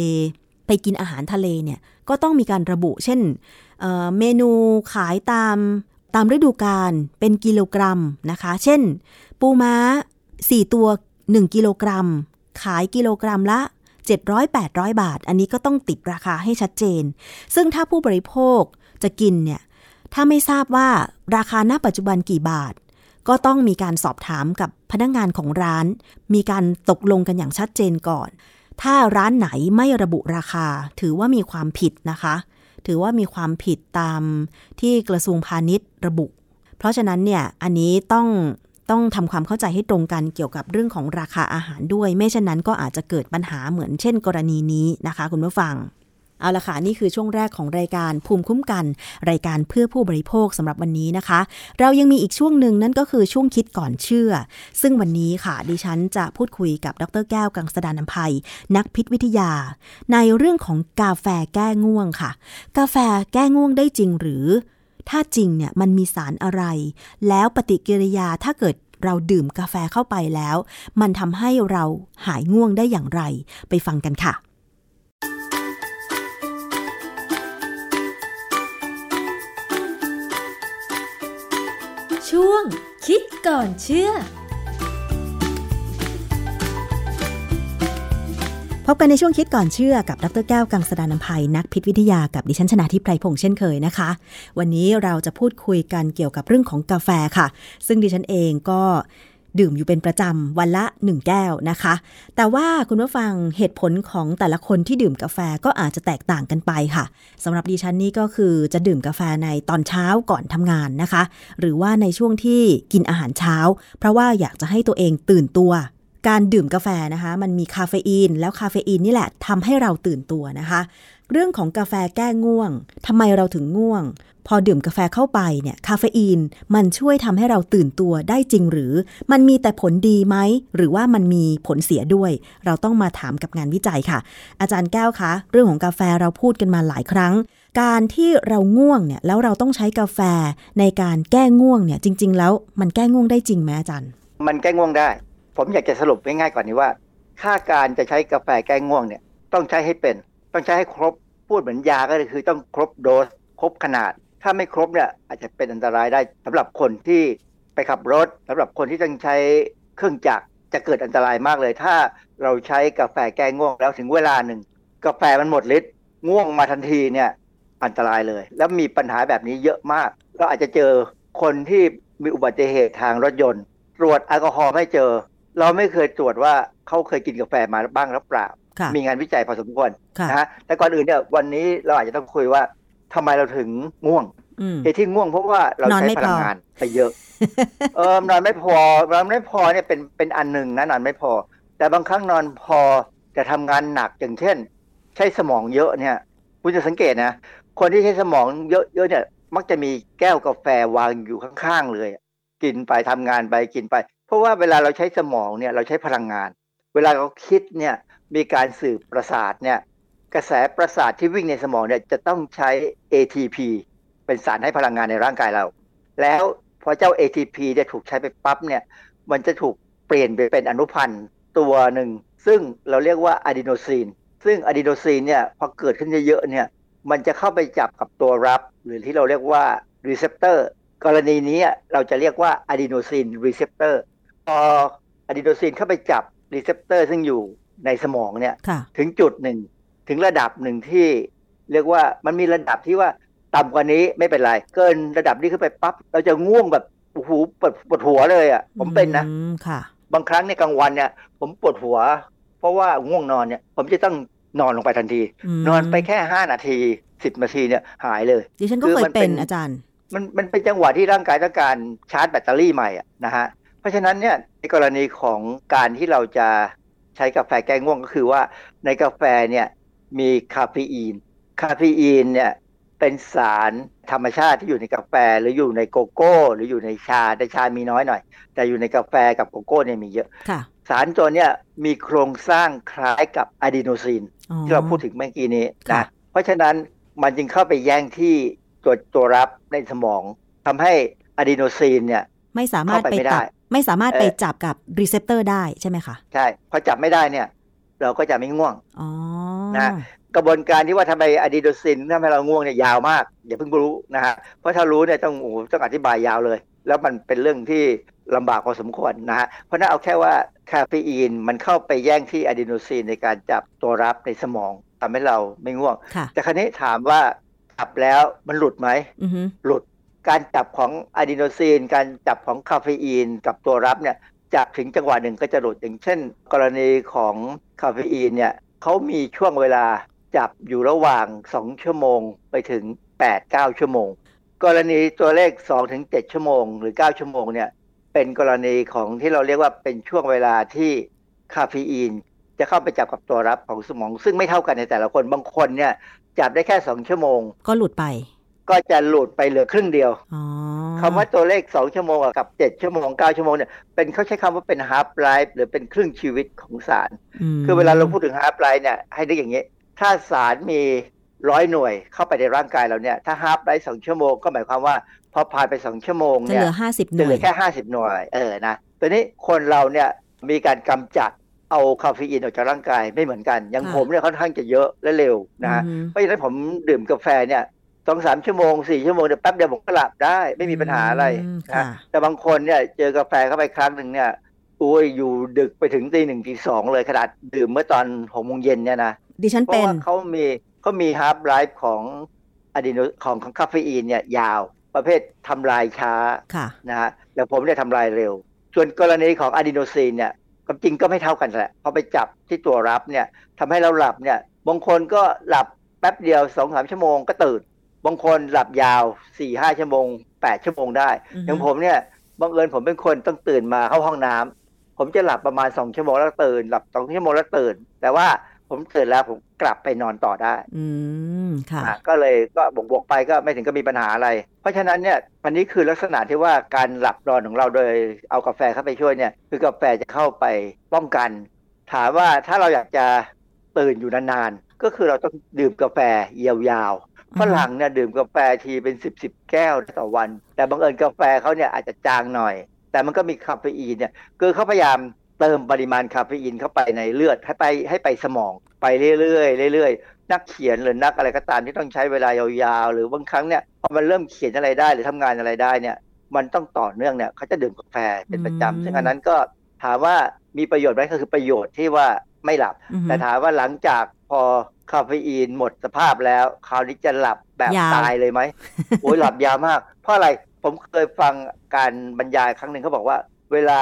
ไปกินอาหารทะเลเนี่ยก็ต้องมีการระบุ เช่นเเมนูขายตามตามฤดูกาลเป็นกิโลกรัมนะคะ เช่น ปูม้า 4 ตัว 1 กิโลกรัม ขายกิโลกรัมละ 700-800 บาท อันนี้ก็ต้องติดราคาให้ชัดเจน ซึ่งถ้าผู้บริโภคจะกินเนี่ยถ้าไม่ทราบว่าราคาณปัจจุบันกี่บาท ก็ต้องมีการสอบถามกับพนักงานของร้าน มีการตกลงกันอย่างชัดเจนก่อน ถ้าร้านไหนไม่ระบุราคา ถือว่ามีความผิดนะคะ ถือว่ามีความผิดตามที่กระทรวงพาณิชย์ระบุ เพราะฉะนั้นเนี่ยอันนี้ต้องต้องทำความเข้าใจให้ตรงกันเกี่ยวกับเรื่องของราคาอาหารด้วย ไม่เช่นนั้นก็อาจจะเกิดปัญหาเหมือนเช่น กรณีนี้นะคะ คุณผู้ฟัง เอาละค่ะนี่คือช่วงแรกของรายการภูมิคุ้มกัน รายการเพื่อผู้บริโภคสำหรับวันนี้นะคะ เรายังมีอีกช่วงหนึ่งนั่นก็คือช่วงคิดก่อนเชื่อ ซึ่งวันนี้ค่ะดิฉันจะพูดคุยกับดรแก้วกังสดานนภัย นักพิษวิทยา ในเรื่องของกาแฟแก้ง่วงค่ะ กาแฟแก้ง่วงได้จริงหรือ ถ้าจริงเนี่ยมันมีสารอะไร แล้วปฏิกิริยาถ้าเกิดเราดื่มกาแฟเข้าไปแล้ว มันทำให้เราหายง่วงได้อย่างไร ไปฟังกันค่ะ ช่วง คิดก่อนเชื่อ พบกันในช่วงคิดก่อนเชื่อกับดรแก้วกังสดานนภัยนักพิษวิทยากับดิฉันชนะทิพไพรพงษ์เช่นเคยนะคะ วันนี้เราจะพูดคุยกันเกี่ยวกับเรื่องของกาแฟค่ะ ซึ่งดิฉันเองก็ ดื่มอยู่เป็นประจำวันละ 1 แก้วนะคะ แต่ว่าคุณผู้ฟังเหตุผลของแต่ละคนที่ดื่มกาแฟก็อาจจะแตกต่างกันไปค่ะสำหรับดิฉันนี่ก็คือจะดื่มกาแฟในตอนเช้าก่อนทำงานนะคะ หรือว่าในช่วงที่กินอาหารเช้า เพราะว่าอยากจะให้ตัวเองตื่นตัว การดื่มกาแฟนะคะ มันมีคาเฟอีน แล้วคาเฟอีนนี่แหละทำให้เราตื่นตัวนะคะ เรื่องของกาแฟแก้ง่วงทำไมเราถึงง่วง พอดื่มกาแฟเข้าไปเนี่ยคาเฟอีนมันช่วยทำให้เราตื่นตัวได้จริงหรือ มันมีแต่ผลดีไหม หรือว่ามันมีผลเสียด้วย เราต้องมาถามกับงานวิจัยค่ะ อาจารย์แก้วคะ เรื่องของกาแฟเราพูดกันมาหลายครั้ง การที่เราง่วงเนี่ยแล้วเราต้องใช้กาแฟในการแก้ง่วงเนี่ยจริง ๆ แล้วมันแก้ง่วงได้จริงไหมอาจารย์มันแก้ง่วงได้ ผมอยากจะสรุปง่ายๆก่อนนี้ว่าถ้าการจะใช้กาแฟแก้ง่วงเนี่ยต้องใช้ให้เป็น ต้องใช้ให้ครบพูดเหมือนยาก็คือต้องครบโดสครบขนาด ถ้าไม่ครบเนี่ยอาจจะเป็นอันตรายได้สำหรับคนที่ไปขับรถสำหรับคนที่ต้องใช้เครื่องจักรจะเกิดอันตรายมากเลย ถ้าเราใช้กาแฟแก้ง่วงแล้วถึงเวลาหนึ่ง กาแฟมันหมดฤทธิ์ง่วงมาทันทีเนี่ยอันตรายเลย แล้วมีปัญหาแบบนี้เยอะมาก เราอาจจะเจอคนที่มีอุบัติเหตุทางรถยนต์ ตรวจแอลกอฮอล์ไม่เจอ เราไม่เคยตรวจว่าเขาเคยกินกาแฟมาบ้างหรือเปล่าค่ะมีงานวิจัยพอสมควรค่ะนะฮะแต่ก่อนอื่นเนี่ยวันนี้เราอาจจะต้องคุยว่าทำไมเราถึงง่วงอืมเหตุที่ง่วงเพราะว่าเรานอนใช้ไม่พพอลังงานไปเยอะ เออนอนไม่พอนอนไม่พอเนี่ยเป็นเป็นอันหนึ่งนะนอนไม่พอ แต่บางครั้งนอนพอแต่ทำงานหนักอย่างเช่น ใช้สมองเยอะเนี่ย คุณจะสังเกตนะ คนที่ใช้สมองเยอะๆเนี่ย มักจะมีแก้วกาแฟวางอยู่ข้างๆเลย กินไปทำงานไปกินไป เพราะว่าเวลาเราใช้สมองเนี่ยเราใช้พลังงาน เวลาเราคิดเนี่ยมีการสื่อประสาทเนี่ยกระแสประสาทที่วิ่งในสมองเนี่ยจะต้องใช้ ATP เป็นสารให้พลังงานในร่างกายเรา แล้วพอเจ้า ATP เนี่ยถูกใช้ไปปั๊บเนี่ยมันจะถูกเปลี่ยนไปเป็นอนุพันธ์ตัวหนึ่ง ซึ่งเราเรียกว่าอะดีโนซีน ซึ่งอะดีโนซีนเนี่ยพอเกิดขึ้นเยอะๆเนี่ยมันจะเข้าไปจับกับตัวรับ หรือที่เราเรียกว่า receptor กรณีนี้เราจะเรียกว่าอะดีโนซีน receptor พออะดีโนซีนเข้าไปจับ receptor ซึ่งอยู่ในสมองเนี่ยค่ะถึงจุดหนึ่งถึงระดับหนึ่งที่ เรียกว่ามันมีระดับที่ว่าต่ำกว่านี้ไม่เป็นไร เกินระดับนี้ขึ้นไปปั๊บเราจะง่วงแบบโอ้โหปวดปวดหัวเลยอะ ผมเป็นนะอืมค่ะ บางครั้งในกลางวันเนี่ย ผมปวดหัว เพราะว่าง่วงนอนเนี่ย ผมจะต้องนอนลงไปทันที นอนไปแค่ห้านาทีสิบนาทีเนี่ยหายเลยดิฉันก็คือเคยมันเป็นเป็นอาจารย์ มันมันเป็นจังหวะที่ร่างกายต้องการชาร์จแบตเตอรี่ใหม่อะนะฮะเพ ราะฉะนั้นเนี่ยในกรณีของการที่เราจะใช้กาแฟแก้ง่วงก็คือว่าในกาแฟเนี่ยมีคาเฟอีน คาเฟอีนเนี่ยเป็นสารธรรมชาติที่อยู่ในกาแฟหรืออยู่ในโกโก้ หรืออยู่ในชาแต่ชามีน้อยหน่อย แต่อยู่ในกาแฟกับโกโก้เนี่ยมีเยอะค่ะสารตัวเนี้ยมีโครงสร้างคล้ายกับอะดีโนซีนอ๋อที่เราพูดถึงเมื่อกี้นี้ค่ะนะเพราะฉะนั้นมันจึงเข้าไปแย่งที่ตัวตัวรับในสมองทำให้อะดีโนซีนเนี่ยไม่สามารถเข้าไปไปไม่ได้จับ ไม่สามารถเอ่อไปจับกับ receptor ได้ใช่ไหมคะ ใช่ พอจับไม่ได้เนี่ย เราก็จะไม่ง่วงอ๋อนะกระบวนการที่ว่าทำไมอะดีโนซีนทำให้เราง่วงเนี่ยยาวมาก อย่าเพิ่งรู้นะฮะเพราะถ้ารู้เนี่ยต้องโอ้โหต้องอธิบายยาวเลย แล้วมันเป็นเรื่องที่ลำบากพอสมควรนะฮะเพราะนั้นเอาแค่ว่าคาเฟอีนมันเข้าไปแย่งที่อะดีโนซินในการจับตัวรับในสมองทำให้เราไม่ง่วงค่ะแต่ครั้นี้ถามว่าจับแล้วมันหลุดไหมอือฮึหลุด การจับของอะดีโนซีน การจับของคาเฟอีนกับตัวรับเนี่ยจับถึงจังหวะหนึ่งก็จะหลุดอย่างเช่น กรณีของคาเฟอีนเนี่ยเขามีช่วงเวลาจับอยู่ระหว่าง 2 ชั่วโมงไปถึง 8-9 ชั่วโมง กรณีตัวเลข 2-7 ชั่วโมง หรือ 9 ชั่วโมงเนี่ยเป็นกรณีของที่เราเรียกว่าเป็นช่วงเวลาที่คาเฟอีน จะเข้าไปจับกับตัวรับของสมอง ซึ่งไม่เท่ากันในแต่ละคนบางคนเนี่ยจับได้แค่ 2 ชั่วโมง ก็หลุดไป ก็จะหลุดไปเหลือครึ่งเดียวอ๋อคำว่าตัวเลข2ชั่วโมงกับ7ชั่วโมง9ชั่วโมงเนี่ยเป็นเขาใช้คำว่าเป็น half life หรือเป็นครึ่งชีวิตของสารมคือเวลาเราพูดถึง half life เนี่ยให้นึกอย่างนี้ ถ้าสารมีร้อยหน่วยเข้าไปในร่างกายเราเนี่ย ถ้า half life 2ชั่วโมงก็หมายความว่า พอผ่านไป2ชั่วโมงจะเนี่เหยลือห้าสิบหจะน่เหวลืยอแค่50หน่วยเออนะตัวนี้คนเราเนี่ยมีการกำจัดเอาคาเฟอีนออกจากร่างกายไม่เหมือนกัน อย่างค่ะผมเนี่ยค่อนข้างจะเยอะและเร็วนะฮะอืมเพราะฉะนั้นผมดื่มกาแฟเนี่ย สองสามชั่วโมงสี่ชั่วโมงเดี๋ยวแป๊บเดียวผมก็หลับได้ ไม่มีปัญหาอะไรอืมนะค่ะแต่บางคนเนี่ยเจอกาแฟเข้าไปครั้งหนึ่งเนี่ยโอ้ยอยู่ดึกไปถึงตีหนึ่งตีสองเลยขนาดดื่มเมื่อตอนหกโมงเย็นเนี่ยนะดิฉันเพเป็ราะนว่าเขามีเขามีฮาร์ l ไลฟ์ของอะดีโนของของคาเฟอีนเนี่ยยาวประเภททำลายช้าค่ะนะฮะแต่ผมเนี่ยทำลายเร็ว ส่วนกรณีของอะดีโนซีนเนี่ยความจริงก็ไม่เท่ากันแหละพอไปจับที่ตัวรับเนี่ยทำให้เราหลับเนี่ยบางคนก็หลับแป๊บเดียวสองสามชั่วโมงก็ตื่น บางคนหลับยาวสี่ห้าชั่วโมงแปดชั่วโมงได้อือฮึอย่างผมเนี่ยบังเอิญผมเป็นคนต้องตื่นมาเข้าห้องน้ำผมจะหลับประมาณสองชั่วโมงแล้วตื่น หลับสองชั่วโมงแล้วตื่น แต่ว่าผมตื่นแล้วผมกลับไปนอนต่อได้ อืมค่ะอะก็เลยก็บวกบวกๆไปก็ไม่ถึงก็มีปัญหาอะไร เพราะฉะนั้นเนี่ยอันนี้คือลักษณะที่ว่าการหลับนอนของเราโดยเอากาแฟเข้าไปช่วยเนี่ย คือกาแฟจะเข้าไปป้องกัน ถามว่าถ้าเราอยากจะตื่นอยู่นานๆก็คือเราต้องดื่มกาแฟยาวๆ ฝรั่งเนี่ยดื่มกาแฟทีเป็นสิบสิบแก้วต่อวัน แต่บังเอิญกาแฟเขาเนี่ยอาจจะจางหน่อย แต่มันก็มีคาเฟอีนเนี่ยคือเขาพยายามเติมปริมาณคาเฟอีนเข้าไปในเลือดให้ไปให้ไปสมองไปเรื่อยๆเรื่อยๆนักเขียนหรือนักอะไรก็ตามที่ต้องใช้เวลายาวๆ หรือบางครั้งเนี่ยพอมันเริ่มเขียนอะไรได้หรือทำงานอะไรได้เนี่ยมันต้องต่อเนื่องเนี่ยเขาจะดื่มกาแฟเป็นประอืมจำซึ่งอันนั้นก็ถามว่ามีประโยชน์ไหมก็คือประโยชน์ที่ว่า ไม่หลับอือฮึแต่ถามว่าหลังจากพอคาเฟอีนหมดสภาพแล้วคราวนี้จะหลับแบบยาวตายเลยไหมโอ้ยหลับยาวมาก เพราะอะไรผมเคยฟังการบรรยายครั้งหนึ่งเขาบอกว่า เวลา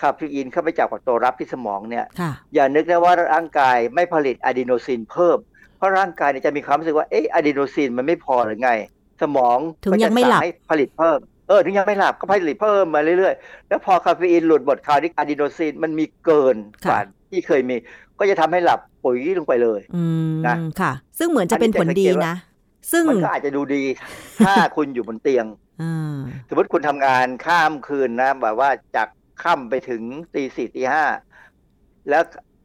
คาเฟอีนเข้าไปจับกับตัวรับที่สมองเนี่ยค่ะอย่านึกนะว่าร่างกายไม่ผลิตอะดีโนซินเพิ่ม เพราะร่างกายเนี่ยจะมีความรู้สึกว่าเอ๊ะอะดีโนซินมันไม่พอหรือไง สมองถึงก็จะยังไม่หลับสั่ให้ผลิตเพิ่ม เออถึงยังไม่หลับก็ผลิตเพิ่มมาเรื่อยๆ แล้วพอคาเฟอีนหลุดหมดคราวนี้อะดีโนซินมันมีเกินกว่าที่เคยมี ก็จะทำให้หลับปุ๋ยลงไปเลยอืมนะค่ะ ซึ่งเหมือนจะเป็นผลดีนะ ซึ่งมันก็อาจจะดูดี ถ้าคุณอยู่บนเตียงอ่าสมมติคุณทำงานข้ามคืนนะแบบว่าจากค่ำไปถึงตีสี่ตีห้าแล้ว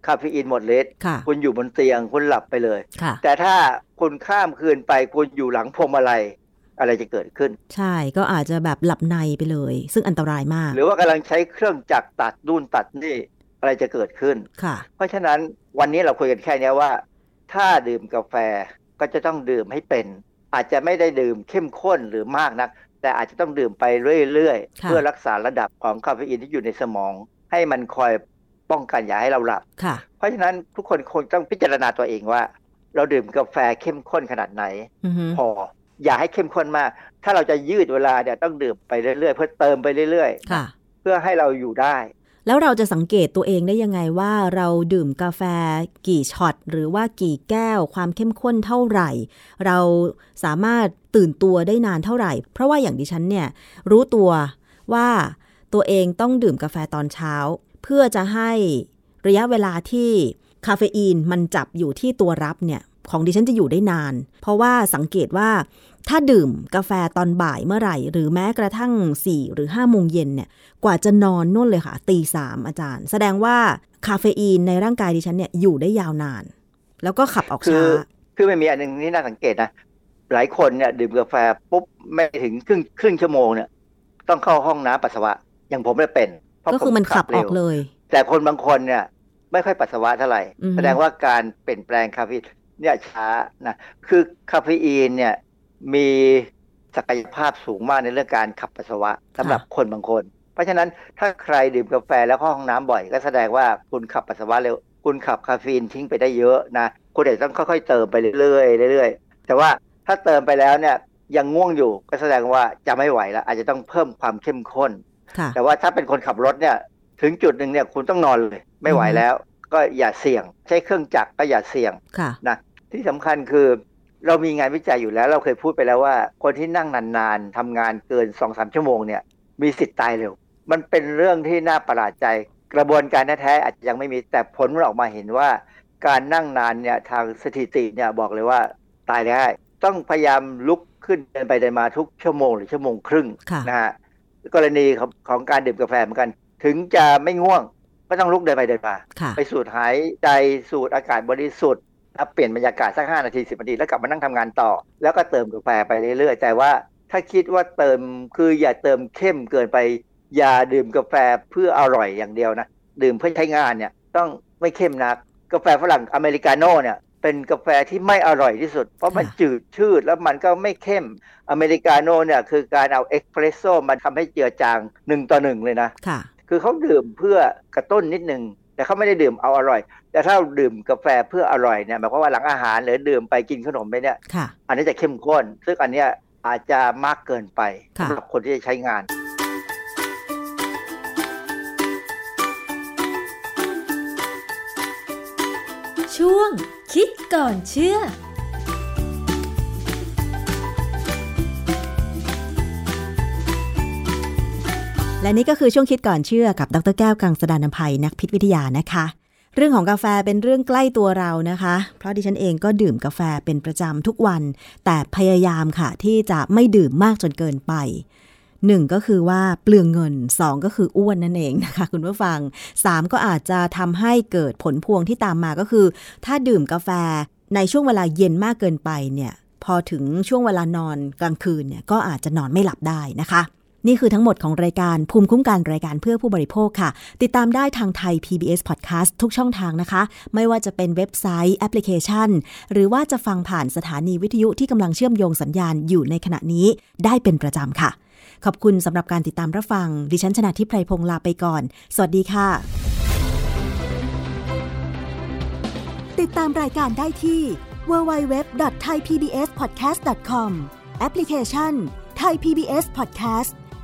คาเฟอีนหมดฤทธิ์ค่ะคุณอยู่บนเตียงคุณหลับไปเลยค่ะแต่ถ้าคุณข้ามคืนไปคุณอยู่หลังพวงมาลัย อะไรจะเกิดขึ้น ใช่ก็อาจจะแบบหลับในไปเลย ซึ่งอันตรายมาก หรือว่ากำลังใช้เครื่องจักรตัดนู่นตัดนี่อะไรจะเกิดขึ้นค่ะ เพราะฉะนั้นวันนี้เราคุยกันแค่เนี้ยว่า ถ้าดื่มกาแฟก็จะต้องดื่มให้เป็น อาจจะไม่ได้ดื่มเข้มข้นหรือมากนัก แต่อาจจะต้องดื่มไปเรื่อยๆค่ะเพื่อรักษาระดับของคาเฟอีนที่อยู่ในสมอง ให้มันคอยป้องกันอย่าให้เราหลับค่ะเพราะฉะนั้นทุกคนคงต้องพิจารณาตัวเองว่า เราดื่มกาแฟเข้มข้นขนาดไหนอือฮึพอ อย่าให้เข้มข้นมาก ถ้าเราจะยืดเวลาเนี่ยต้องดื่มไปเรื่อยๆ เพื่อเติมไปเรื่อยค่ะๆเพื่อให้เราอยู่ได้ แล้วเราจะสังเกตตัวเองได้ยังไงว่าเราดื่มกาแฟกี่ช็อตหรือว่ากี่แก้วความเข้มข้นเท่าไหร่ เราสามารถตื่นตัวได้นานเท่าไหร่ เพราะว่าอย่างดิฉันเนี่ยรู้ตัวว่าตัวเองต้องดื่มกาแฟตอนเช้า เพื่อจะให้ระยะเวลาที่คาเฟอีนมันจับอยู่ที่ตัวรับเนี่ย ของดิฉันจะอยู่ได้นาน เพราะว่าสังเกตว่าถ้าดื่มกาแฟตอนบ่ายเมื่อไหร่ หรือแม้กระทั่ง 4 หรือ5โมงเย็นเนี่ยกว่าจะนอนนู่นเลยค่ะตีสามอาจารย์ แสดงว่าคาเฟอีนในร่างกายดิฉันเนี่ยอยู่ได้ยาวนาน แล้วก็ขับออกคืช้าอคือมันมีอันหนึงที่น่าสังเกตนะ หลายคนเนี่ยดื่มกาแฟปุ๊บไม่ถึงครึ่งครึ่งชั่วโมงเนี่ยต้องเข้าห้องน้ำปัสสาวะ อย่างผมไม่เป็นเพราะก็คือมันผขับอร็อวกเลย แต่คนบางคนเนี่ยไม่ค่อยปัสสาวะเท่าไหร่อือฮึแสดงว่าการเปลี่ยนแปลงคาเฟอีน เนี่ยช้านะคือคาเฟอีนเนี่ยมีศักยภาพสูงมากในเรื่องการขับปัสสาวะสำหรับคนบางคน เพราะฉะนั้นถ้าใครดื่มกาแฟแล้วเข้าห้องน้ำบ่อย ก็แสดงว่าคุณขับปัสสาวะเร็วคุณขับคาเฟอีนทิ้งไปได้เยอะนะคุณอาจจะต้องค่อยๆเติมไปเรื่อยๆเรื่อยๆ แต่ว่าถ้าเติมไปแล้วเนี่ยยังง่วงอยู่ก็แสดงว่าจะไม่ไหวแล้วอาจจะต้องเพิ่มความเข้มข้นค่ะแต่ว่าถ้าเป็นคนขับรถเนี่ยถึงจุดหนึ่งเนี่ยคุณต้องนอนเลย ไม่ไหวอือฮึแล้ว ก็อย่าเสี่ยง ใช้เครื่องจักรก็อย่าเสี่ยงค่ะนะที่สำคัญคือเรามีงานวิจัยอยู่แล้ว เราเคยพูดไปแล้วว่า คนที่นั่งนานๆทำงานเกินสองสามชั่วโมงเนี่ย มีสิทธิ์ตายเร็ว มันเป็นเรื่องที่น่าประหลาดใจ กระบวนการแท้ๆอาจจะยังไม่มีแต่ผลมันออกมาเห็นว่า การนั่งนานเนี่ยทางสถิติเนี่ยบอกเลยว่าตายได้ ต้องพยายามลุกขึ้นเดินไปเดินมาทุกชั่วโมงหรือชั่วโมงครึ่งค่ะนะฮะกรณีของของการดื่มกาแฟเหมือนกัน ถึงจะไม่ง่วง ก็ต้องลุกเดินไปเดินมาค่ะไปสูดหายใจสูดอากาศบริสุทธิ์แล้วเปลี่ยนบรรยากาศสักห้านาทีสิบนาทีแล้วกลับมานั่งทำงานต่อ แล้วก็เติมกาแฟไปเรื่อยๆ แต่ว่าถ้าคิดว่าเติมคืออย่าเติมเข้มเกินไป อย่าดื่มกาแฟเพื่ออร่อยอย่างเดียวนะดื่มเพื่อใช้งานเนี่ยต้องไม่เข้มนัก กาแฟฝรั่งอเมริกาโน่เนี่ยเป็นกาแฟที่ไม่อร่อยที่สุด เพราะมันค่ะจืดชืดแล้วมันก็ไม่เข้มอเมริกาโน่เนี่ยคือการเอาเอ็กเพรสโซ่มาทำให้เจือจางหนึ่งต่อหนึ่งเลยนะ ค่ะคือเขาดื่มเพื่อกระตุ้นนิดนึงแต่เขาไม่ได้ดื่มเอาอร่อย แต่ถ้าเราดื่มกาแฟเพื่ออร่อยเนี่ยหมายความว่าหลังอาหารหรือดื่มไปกินขนมไปเนี่ยค่ะอันนี้จะเข้มข้น ซึ่งอันเนี้ยอาจจะมากเกินไปค่ะสำหรับคนที่จะใช้งาน ช่วงคิดก่อนเชื่อ และนี่ก็คือช่วงคิดก่อนเชื่อกับดรแก้วกังสดานนภัยนักพิษวิทยานะคะ เรื่องของกาแฟเป็นเรื่องใกล้ตัวเรานะคะ เพราะดิฉันเองก็ดื่มกาแฟเป็นประจำทุกวัน แต่พยายามค่ะ ที่จะไม่ดื่มมากจนเกินไปหนึ่งก็คือว่าเปลืองเงินสองก็คืออ้วนนั่นเองนะคะ คุณผู้ฟังสามก็อาจจะทำให้เกิดผลพวงที่ตามมาก็คือ ถ้าดื่มกาแฟในช่วงเวลาเย็นมากเกินไปเนี่ย พอถึงช่วงเวลานอนกลางคืนเนี่ยก็อาจจะนอนไม่หลับได้นะคะ นี่คือทั้งหมดของรายการภูมิคุ้มกันรายการเพื่อผู้บริโภคค่ะ ติดตามได้ทางไทย PBS Podcast ทุกช่องทางนะคะ ไม่ว่าจะเป็นเว็บไซต์แอปพลิเคชัน หรือว่าจะฟังผ่านสถานีวิทยุที่กำลังเชื่อมโยงสัญญาณอยู่ในขณะนี้ได้เป็นประจำค่ะ ขอบคุณสำหรับการติดตามรับฟัง ดิฉันชนะทิพไพรพงศ์ลาไปก่อน สวัสดีค่ะ ติดตามรายการได้ที่ www.thaipbspodcast.com แอปพลิเคชัน Thai PBS Podcast